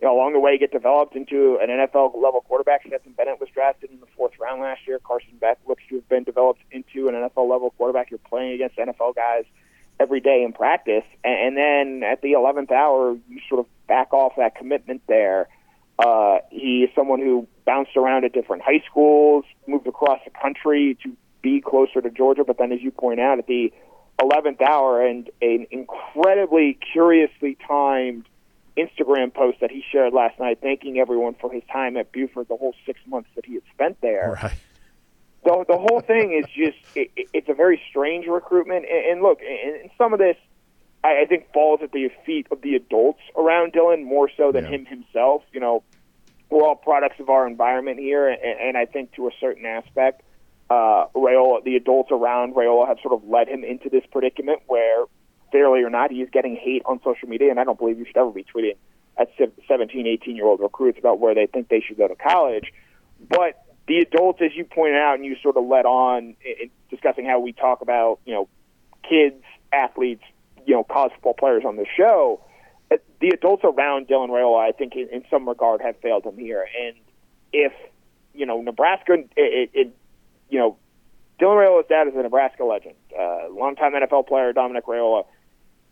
you know along the way get developed into an NFL level quarterback. Stetson Bennett was drafted in the fourth round last year. Carson Beck looks to have been developed into an NFL level quarterback. You're playing against NFL guys every day in practice, and, and then at the 11th hour, you sort of back off that commitment there. Uh, he is someone who bounced around at different high schools, moved across the country to be closer to Georgia, but then, as you point out, at the 11th hour, and an incredibly curiously timed Instagram post that he shared last night, thanking everyone for his time at Buford, the whole six months that he had spent there. Right. The, the whole thing is just, it, it's a very strange recruitment. And, and look, and, and some of this, I, I think, falls at the feet of the adults around Dylan more so than Yeah. him himself. You know, we're all products of our environment here, and, and I think to a certain aspect, uh, Raiola, the adults around Raiola have sort of led him into this predicament where, fairly or not, he is getting hate on social media, and I don't believe you should ever be tweeting at 17, 18 year old recruits about where they think they should go to college. But the adults, as you pointed out, and you sort of led on in in discussing how we talk about, you know, kids, athletes, you know, college football players on the show, uh, the adults around Dylan Raiola, I think, in, in some regard, have failed him here. And if you know Nebraska, it, it, it you know, Dylan Raiola's dad is a Nebraska legend, uh, longtime NFL player Dominic Raiola.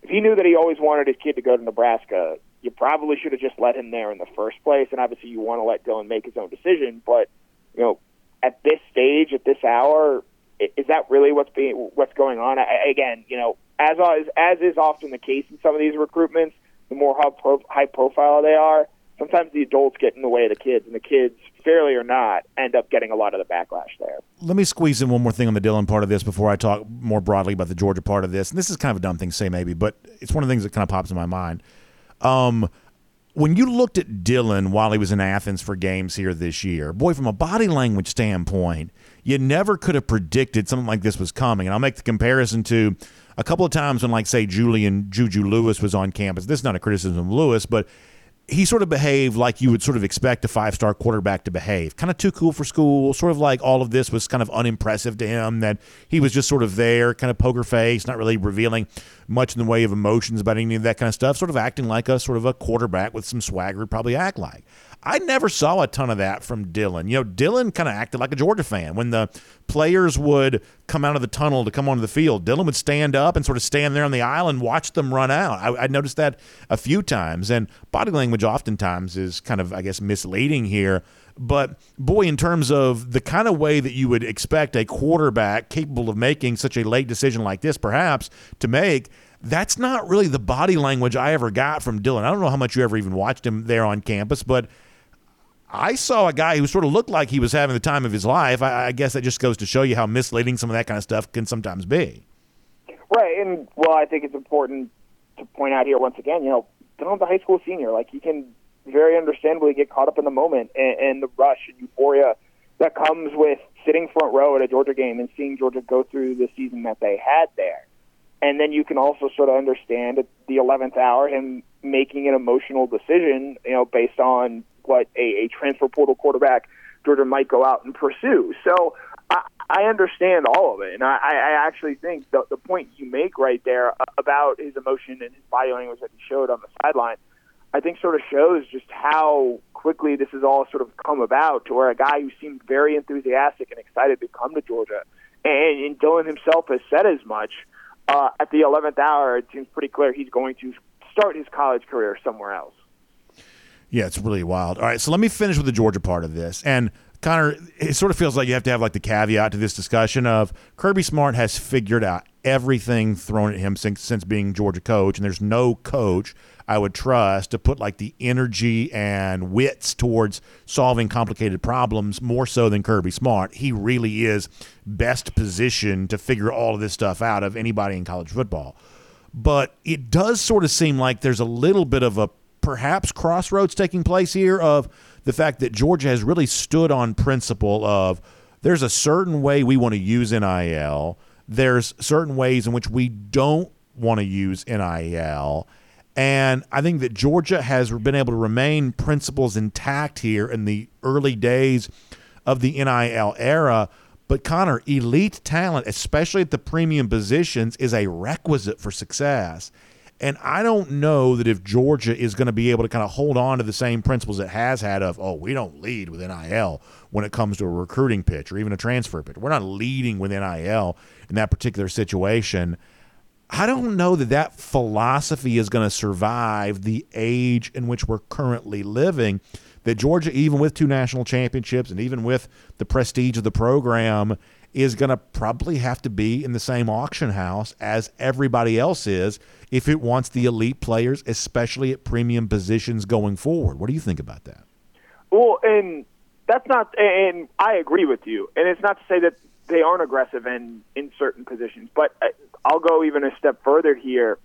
If he knew that he always wanted his kid to go to Nebraska, you probably should have just let him there in the first place. And obviously, you want to let Dylan make his own decision. But you know, at this stage, at this hour, is that really what's being what's going on? I, again, you know, as is as is often the case in some of these recruitments, the more high profile they are, sometimes the adults get in the way of the kids, and the kids, fairly or not, end up getting a lot of the backlash there. Let me squeeze in one more thing on the Dylan part of this before I talk more broadly about the Georgia part of this. And this is kind of a dumb thing to say, maybe, but it's one of the things that kind of pops in my mind. Um, when you looked at Dylan while he was in Athens for games here this year, boy, from a body language standpoint, you never could have predicted something like this was coming. And I'll make the comparison to a couple of times when, like, say, Julian Juju Lewis was on campus. This is not a criticism of Lewis, but he sort of behaved like you would sort of expect a five star quarterback to behave. Kind of too cool for school. Sort of like all of this was kind of unimpressive to him, that he was just sort of there, kind of poker face, not really revealing much in the way of emotions about any of that kind of stuff, sort of acting like a sort of a quarterback with some swagger would probably act like. I never saw a ton of that from Dylan. You know, Dylan kind of acted like a Georgia fan. When the players would come out of the tunnel to come onto the field, Dylan would stand up and sort of stand there on the aisle and watch them run out. I, I noticed that a few times. And body language oftentimes is kind of, I guess, misleading here. But boy, in terms of the kind of way that you would expect a quarterback capable of making such a late decision like this, perhaps, to make, that's not really the body language I ever got from Dylan. I don't know how much you ever even watched him there on campus, but I saw a guy who sort of looked like he was having the time of his life. I, I guess that just goes to show you how misleading some of that kind of stuff can sometimes be. Right, and well, I think it's important to point out here once again. You know, Dylan's a high school senior. Like he can very understandably get caught up in the moment and, and the rush and euphoria that comes with sitting front row at a Georgia game and seeing Georgia go through the season that they had there. And then you can also sort of understand at the 11th hour him making an emotional decision, you know, based on what a, a transfer portal quarterback Georgia might go out and pursue. So I, I understand all of it, and I, I actually think the, the point you make right there about his emotion and his body language that he showed on the sideline, I think sort of shows just how quickly this has all sort of come about to where a guy who seemed very enthusiastic and excited to come to Georgia, and, and Dylan himself has said as much. Uh, at the 11th hour, it seems pretty clear he's going to start his college career somewhere else. Yeah, it's really wild. All right, so let me finish with the Georgia part of this. And Connor, it sort of feels like you have to have like the caveat to this discussion of Kirby Smart has figured out everything thrown at him since since being Georgia coach, and there's no coach I would trust to put like the energy and wits towards solving complicated problems more so than Kirby Smart. He really is best positioned to figure all of this stuff out of anybody in college football. But it does sort of seem like there's a little bit of a perhaps crossroads taking place here of the fact that Georgia has really stood on principle of there's a certain way we want to use NIL, there's certain ways in which we don't want to use NIL. And I think that Georgia has been able to remain principles intact here in the early days of the NIL era. But Connor, elite talent, especially at the premium positions, is a requisite for success. And I don't know that if Georgia is going to be able to kind of hold on to the same principles it has had of, oh, we don't lead with NIL when it comes to a recruiting pitch or even a transfer pitch. We're not leading with NIL in that particular situation. I don't know that that philosophy is going to survive the age in which we're currently living. That Georgia, even with two national championships and even with the prestige of the program, is going to probably have to be in the same auction house as everybody else is if it wants the elite players, especially at premium positions going forward. What do you think about that? Well, and that's not, and I agree with you. And it's not to say that they aren't aggressive in in certain positions, but uh, I'll go even a step further here.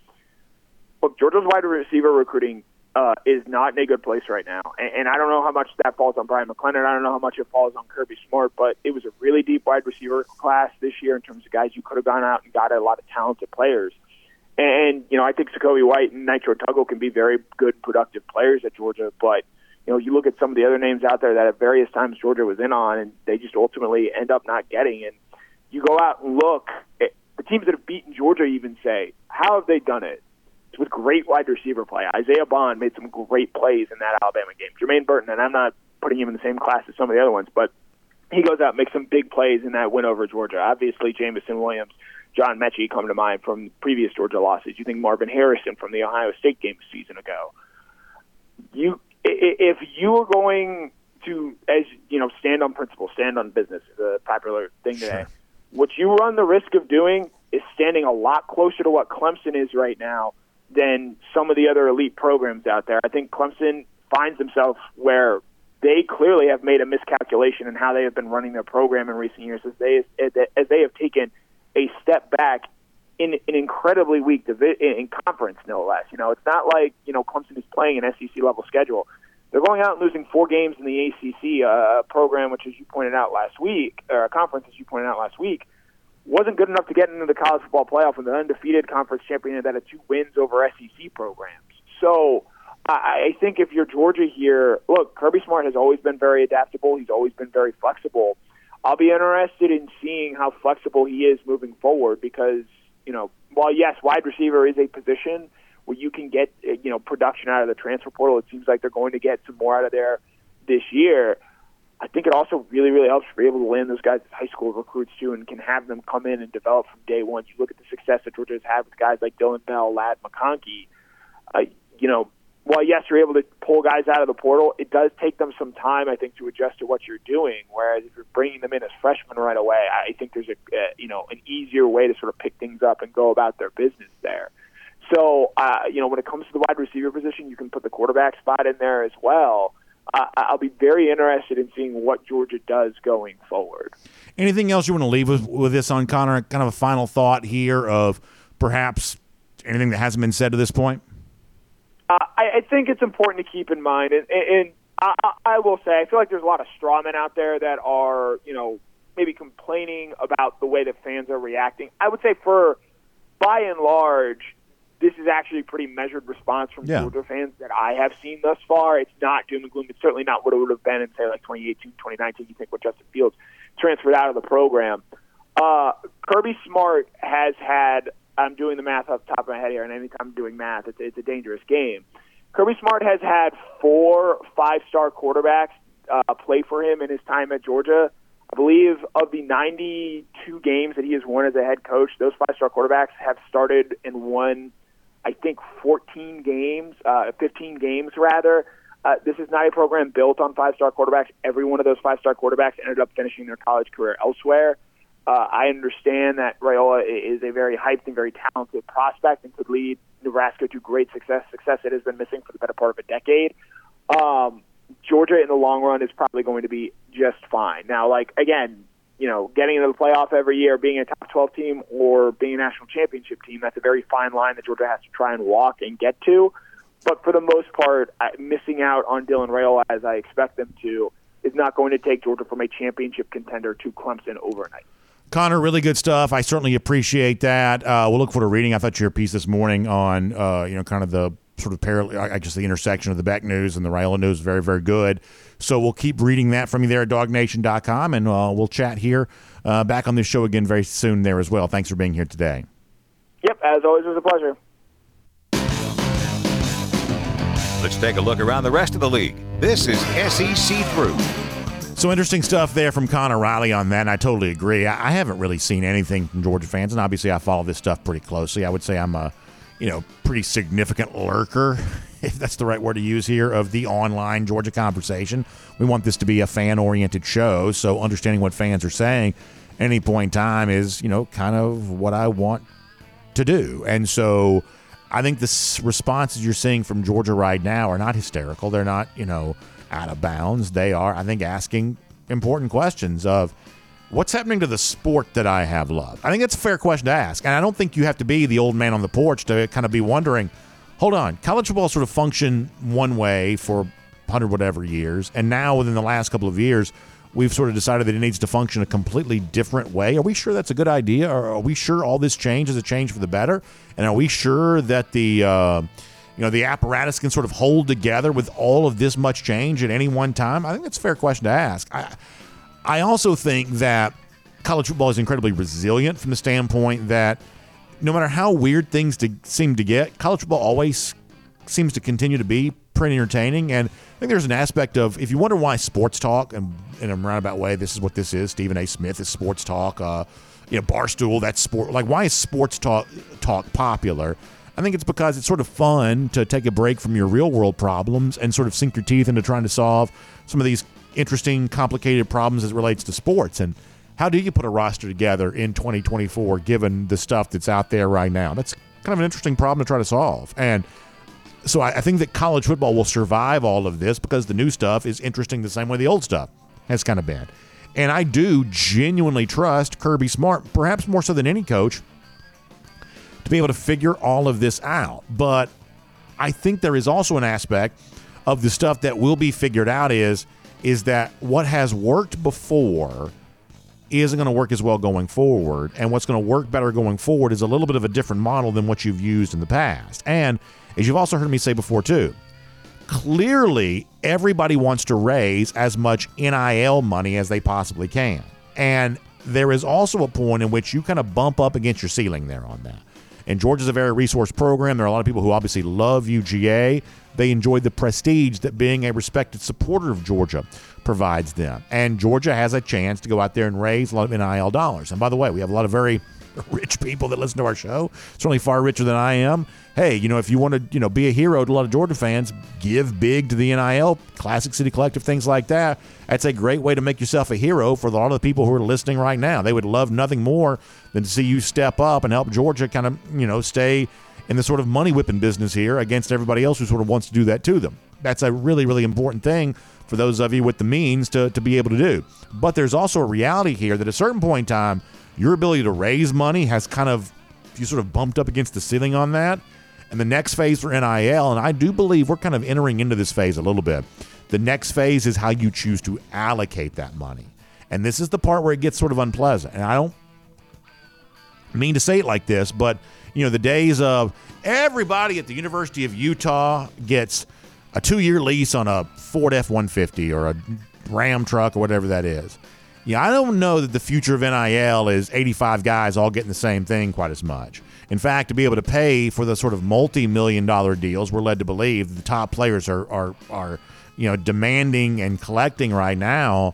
Look, Georgia's wide receiver recruiting uh, is not in a good place right now. And, and I don't know how much that falls on Bryan McClendon. I don't know how much it falls on Kirby Smart, but it was a really deep wide receiver class this year in terms of guys you could have gone out and got a lot of talented players. And, you know, I think Sacovie White and Nitro Tuggle can be very good, productive players at Georgia, but you know, you look at some of the other names out there that at various times Georgia was in on, and they just ultimately end up not getting. And you go out and look, at the teams that have beaten Georgia even say, how have they done it? With great wide receiver play. Isaiah Bond made some great plays in that Alabama game. Jermaine Burton, and I'm not putting him in the same class as some of the other ones, but he goes out and makes some big plays in that win over Georgia. Obviously, Jameson Williams, John Metchie come to mind from previous Georgia losses. You think Marvin Harrison from the Ohio State game a season ago. You, if you are going to, as you know, stand on principle, stand on business, the popular thing today. Sure. What you run the risk of doing is standing a lot closer to what Clemson is right now than some of the other elite programs out there. I think Clemson finds themselves where they clearly have made a miscalculation in how they have been running their program in recent years as they as they have taken a step back in an incredibly weak divi- in conference, no less. You know, it's not like you know Clemson is playing an SEC level schedule. They're going out and losing four games in the ACC uh, program, which, as you pointed out last week, or a conference, as you pointed out last week, wasn't good enough to get into the college football playoff and the undefeated conference champion that had two wins over SEC programs. So I think if you're Georgia here, look, Kirby Smart has always been very adaptable. He's always been very flexible. I'll be interested in seeing how flexible he is moving forward because, you know, while yes, wide receiver is a position where you can get, you know, production out of the transfer portal, it seems like they're going to get some more out of there this year. I think it also really, really helps for able to land those guys as high school recruits too, and can have them come in and develop from day one. You look at the success that Georgia has had with guys like Dillon Bell, Ladd McConkey. Uh, you know, while yes, you're able to pull guys out of the portal, it does take them some time, I think, to adjust to what you're doing. Whereas if you're bringing them in as freshmen right away, I think there's a uh, you know an easier way to sort of pick things up and go about their business there. So, uh, you know, when it comes to the wide receiver position, you can put the quarterback spot in there as well. Uh, I'll be very interested in seeing what Georgia does going forward. Anything else you want to leave with, with this on Connor? Kind of a final thought here of perhaps anything that hasn't been said to this point? Uh, I, I think it's important to keep in mind, and, and I, I will say, I feel like there's a lot of strawmen out there that are, you know, maybe complaining about the way that fans are reacting. I would say, for by and large, this is actually a pretty measured response from yeah. Georgia fans that I have seen thus far. It's not doom and gloom. It's certainly not what it would have been in, say, like 2018, 2019. You think with Justin Fields transferred out of the program. Uh, Kirby Smart has had, I'm doing the math off the top of my head here, and anytime I'm doing math, it's, it's a dangerous game. Kirby Smart has had four five star quarterbacks uh, play for him in his time at Georgia. I believe of the 92 games that he has won as a head coach, those five star quarterbacks have started and won I think 14 games, uh, 15 games rather. Uh, this is not a program built on five-star quarterbacks. Every one of those five-star quarterbacks ended up finishing their college career elsewhere. Uh, I understand that Raiola is a very hyped and very talented prospect and could lead Nebraska to great success, success it has been missing for the better part of a decade. Um, Georgia in the long run is probably going to be just fine. Now, like again, you know, getting into the playoff every year, being a top 12 team, or being a national championship team. That's a very fine line that Georgia has to try and walk and get to. But for the most part, missing out on Dylan Raiola as I expect them to is not going to take Georgia from a championship contender to Clemson overnight. Connor, really good stuff. I certainly appreciate that. Uh, we'll look forward to reading. I thought your piece this morning on, uh, you know, kind of the sort of parallel, I guess the intersection of the Beck News and the Raiola News is very, very good. So we'll keep reading that from you there at dawgnation.com, and uh, we'll chat here uh, back on this show again very soon there as well. Thanks for being here today. Yep, as always, it was a pleasure. Let's take a look around the rest of the league. This is SEC Through. So interesting stuff there from Connor Riley on that, and I totally agree. I, I haven't really seen anything from Georgia fans, and obviously I follow this stuff pretty closely. I would say I'm a, you know, pretty significant lurker, if that's the right word to use here, of the online Georgia conversation. We want this to be a fan-oriented show, so understanding what fans are saying at any point in time is, you know, kind of what I want to do. And so I think the responses you're seeing from Georgia right now are not hysterical. They're not, you know, out of bounds. They are, I think, asking important questions of what's happening to the sport that I have loved. I think it's a fair question to ask. And I don't think you have to be the old man on the porch to kind of be wondering, hold on, college football sort of functioned one way for 100 whatever years. And now within the last couple of years, we've sort of decided that it needs to function a completely different way. Are we sure that's a good idea? Or are we sure all this change is a change for the better? And are we sure that the uh, you know the apparatus can sort of hold together with all of this much change at any one time? I think that's a fair question to ask. I I also think that college football is incredibly resilient from the standpoint that no matter how weird things to seem to get, college football always seems to continue to be pretty entertaining. And I think there's an aspect of if you wonder why sports talk, and in a roundabout way, this is what this is. Stephen A. Smith is sports talk. Uh, you know, Barstool, that's sport. Like, why is sports talk talk popular? I think it's because it's sort of fun to take a break from your real world problems and sort of sink your teeth into trying to solve some of these interesting, complicated problems as it relates to sports. And how do you put a roster together in 2024 given the stuff that's out there right now? That's kind of an interesting problem to try to solve. And so I, I think that college football will survive all of this because the new stuff is interesting the same way the old stuff has kind of been. And I do genuinely trust Kirby Smart, perhaps more so than any coach, to be able to figure all of this out. But I think there is also an aspect of the stuff that will be figured out is is that what has worked before isn't going to work as well going forward and what's going to work better going forward is a little bit of a different model than what you've used in the past. And as you've also heard me say before too, clearly everybody wants to raise as much NIL money as they possibly can. And there is also a point in which you kind of bump up against your ceiling there on that. And Georgia's a very resource program. There are a lot of people who obviously love UGA. They enjoy the prestige that being a respected supporter of Georgia provides them. And Georgia has a chance to go out there and raise a lot of NIL dollars. And by the way, we have a lot of very rich people that listen to our show, certainly far richer than I am. Hey, you know, if you want to, you know, be a hero to a lot of Georgia fans, give big to the NIL, Classic City Collective, things like that. That's a great way to make yourself a hero for a lot of the people who are listening right now. They would love nothing more than to see you step up and help Georgia kind of, you know, stay in the sort of money whipping business here against everybody else who sort of wants to do that to them. That's a really, really important thing for those of you with the means to, to be able to do. But there's also a reality here that at a certain point in time, your ability to raise money has kind of, you sort of bumped up against the ceiling on that. And the next phase for NIL, and I do believe we're kind of entering into this phase a little bit. The next phase is how you choose to allocate that money. And this is the part where it gets sort of unpleasant. And I don't mean to say it like this, but you know, the days of everybody at the University of Utah gets a two year lease on a Ford F 150 or a Ram truck or whatever that is. Yeah, I don't know that the future of NIL is 85 guys all getting the same thing quite as much. In fact, to be able to pay for the sort of multi-million dollar deals, we're led to believe the top players are are are you know demanding and collecting right now.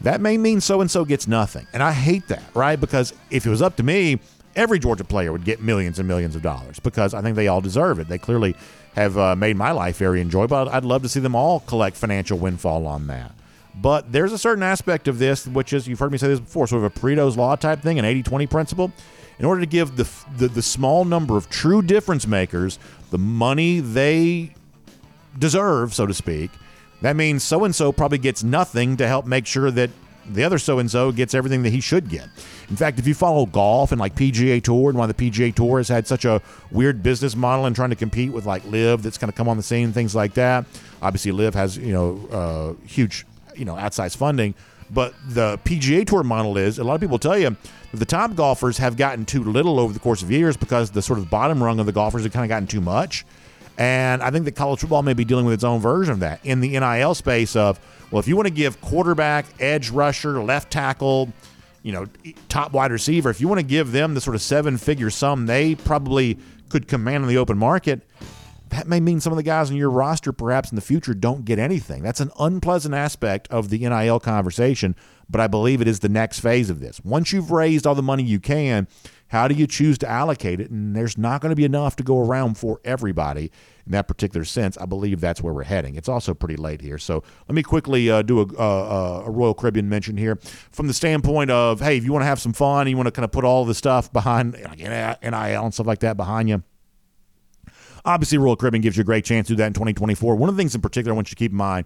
That may mean so and so gets nothing, and I hate that, right? Because if it was up to me, every Georgia player would get millions and millions of dollars because I think they all deserve it. They clearly have uh, made my life very enjoyable. I'd love to see them all collect financial windfall on that. But there's a certain aspect of this, which is, you've heard me say this before, sort of a Pareto's Law type thing, an 80 20 principle. In order to give the, the, the small number of true difference makers the money they deserve, so to speak, that means so and so probably gets nothing to help make sure that the other so and so gets everything that he should get. In fact, if you follow golf and like PGA Tour and why the PGA Tour has had such a weird business model and trying to compete with like LIV that's kind of come on the scene, things like that. Obviously, LIV has you know uh, huge you know outsized funding, but the PGA Tour model is a lot of people tell you the top golfers have gotten too little over the course of years because the sort of bottom rung of the golfers have kind of gotten too much. And I think that college football may be dealing with its own version of that in the NIL space of, well, if you want to give quarterback, edge rusher, left tackle, you know, top wide receiver, if you want to give them the sort of seven figure sum they probably could command in the open market, that may mean some of the guys on your roster perhaps in the future don't get anything. That's an unpleasant aspect of the NIL conversation, but I believe it is the next phase of this. Once you've raised all the money you can, how do you choose to allocate it? And there's not going to be enough to go around for everybody in that particular sense. I believe that's where we're heading. It's also pretty late here. So let me quickly uh, do a, uh, a, Royal Caribbean mention here from the standpoint of hey, if you want to have some fun, you want to kind of put all the stuff behind NIL and stuff like that behind you Obviously, Royal Caribbean gives you a great chance to do that in 2024. One of the things in particular I want you to keep in mind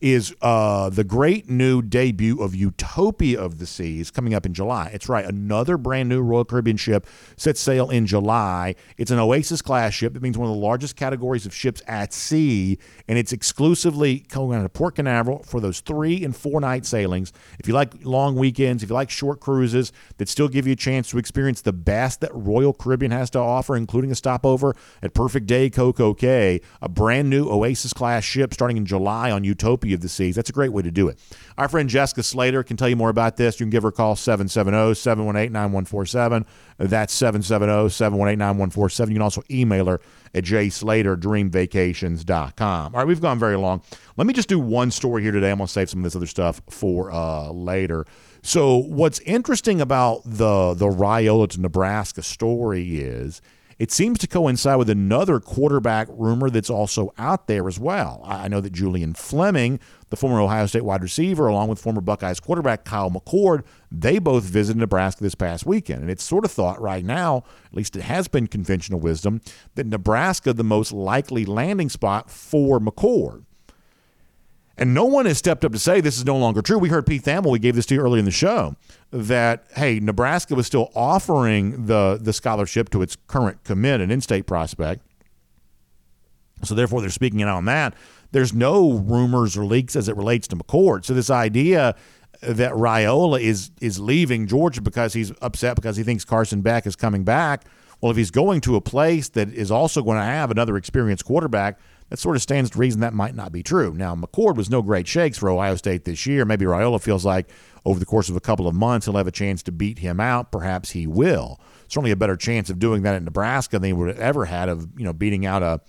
is uh, the great new debut of Utopia of the Seas coming up in July. It's right, another brand new Royal Caribbean ship sets sail in July. It's an Oasis class ship. It means one of the largest categories of ships at sea, and it's exclusively going out of Port Canaveral for those three and four night sailings. If you like long weekends, if you like short cruises that still give you a chance to experience the best that Royal Caribbean has to offer, including a stopover at Perfect Day Coco Cay, a brand new Oasis class ship starting in July on Utopia of the seas. That's a great way to do it. Our friend Jessica Slater can tell you more about this. You can give her a call 770 718 9147. That's 770 718 9147. You can also email her at jslaterdreamvacations.com. All right, we've gone very long. Let me just do one story here today. I'm going to save some of this other stuff for uh, later. So, what's interesting about the the Raiola to Nebraska story is it seems to coincide with another quarterback rumor that's also out there as well. I know that Julian Fleming, the former Ohio State wide receiver, along with former Buckeyes quarterback Kyle McCord, they both visited Nebraska this past weekend. And it's sort of thought right now, at least it has been conventional wisdom, that Nebraska the most likely landing spot for McCord. And no one has stepped up to say this is no longer true. We heard Pete Thamel, we gave this to you earlier in the show, that, hey, Nebraska was still offering the, the scholarship to its current commit, an in state prospect. So therefore, they're speaking out on that. There's no rumors or leaks as it relates to McCord. So this idea that Raiola is is leaving Georgia because he's upset because he thinks Carson Beck is coming back. Well, if he's going to a place that is also going to have another experienced quarterback, that sort of stands to reason that might not be true. Now, McCord was no great shakes for Ohio State this year. Maybe Raiola feels like over the course of a couple of months he'll have a chance to beat him out. Perhaps he will. Certainly a better chance of doing that at Nebraska than he would have ever had of you know beating out a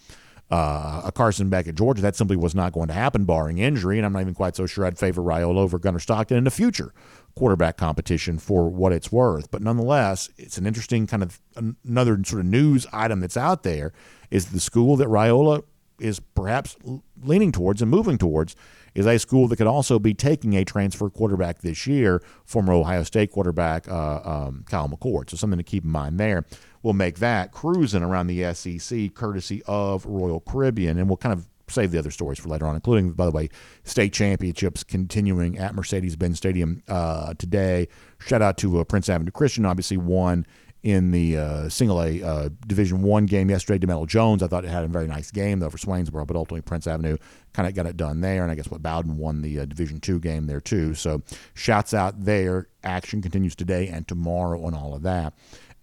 uh, a Carson Beck at Georgia. That simply was not going to happen, barring injury. And I'm not even quite so sure I'd favor Raiola over Gunnar Stockton in the future quarterback competition for what it's worth. But nonetheless, it's an interesting kind of another sort of news item that's out there. Is the school that Raiola is perhaps leaning towards and moving towards is a school that could also be taking a transfer quarterback this year, former Ohio State quarterback uh, um, Kyle McCord. So something to keep in mind there. We'll make that cruising around the SEC courtesy of Royal Caribbean, and we'll kind of save the other stories for later on, including, by the way, state championships continuing at Mercedes-Benz Stadium uh, today. Shout out to uh, Prince Avenue Christian, obviously won in the uh, single A uh, Division One game yesterday. DeMello Jones, I thought it had a very nice game though for Swainsboro, but ultimately Prince Avenue kind of got it done there, and I guess what Bowdon won the uh, Division Two game there too. So shouts out there. Action continues today and tomorrow on all of that,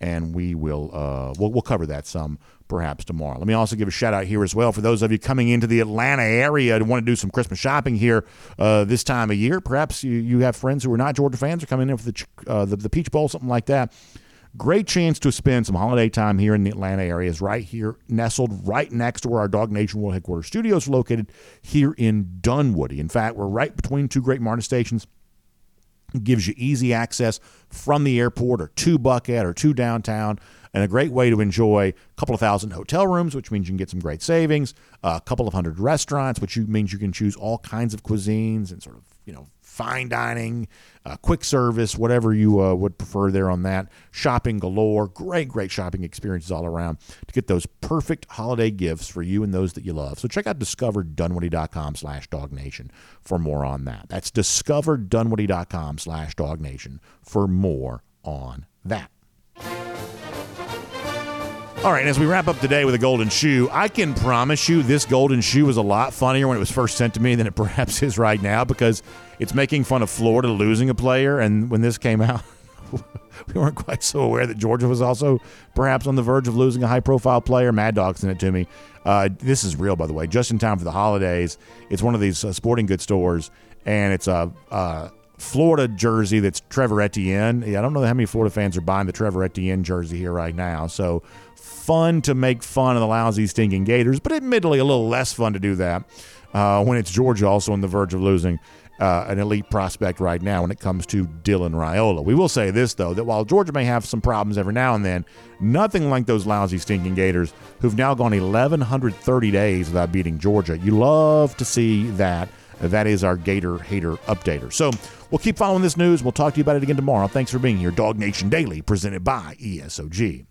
and we will uh, we'll, we'll cover that some perhaps tomorrow. Let me also give a shout out here as well for those of you coming into the Atlanta area and want to do some Christmas shopping here uh, this time of year. Perhaps you, you have friends who are not Georgia fans or coming in for the, uh, the, the Peach Bowl, something like that. Great chance to spend some holiday time here in the Atlanta area. Is right here, nestled right next to where our DawgNation World Headquarters studios are located here in Dunwoody. In fact, we're right between two great MARTA stations. It gives you easy access from the airport or to Buckhead or to downtown and a great way to enjoy a couple of thousand hotel rooms, which means you can get some great savings, a couple of hundred restaurants, which means you can choose all kinds of cuisines and sort of, you know, fine dining, uh, quick service, whatever you uh, would prefer there on that. Shopping galore. Great, great shopping experiences all around to get those perfect holiday gifts for you and those that you love. So check out discoverdunwoody.com slash dawgnation for more on that. That's discoverdunwoody.com slash dawgnation for more on that. All right, and as we wrap up today with a golden shoe, I can promise you this golden shoe was a lot funnier when it was first sent to me than it perhaps is right now because it's making fun of Florida losing a player. And when this came out, we weren't quite so aware that Georgia was also perhaps on the verge of losing a high profile player. Mad Dog sent it to me. Uh, this is real, by the way, just in time for the holidays. It's one of these uh, sporting goods stores, and it's a. Uh, Florida jersey that's Trevor Etienne. Yeah, I don't know how many Florida fans are buying the Trevor Etienne jersey here right now. So fun to make fun of the lousy, stinking Gators, but admittedly a little less fun to do that uh, when it's Georgia also on the verge of losing uh, an elite prospect right now when it comes to Dylan Raiola. We will say this, though, that while Georgia may have some problems every now and then, nothing like those lousy, stinking Gators who've now gone 1,130 days without beating Georgia. You love to see that. That is our Gator Hater Updater. So we'll keep following this news. We'll talk to you about it again tomorrow. Thanks for being here. DawgNation Daily, presented by ESOG.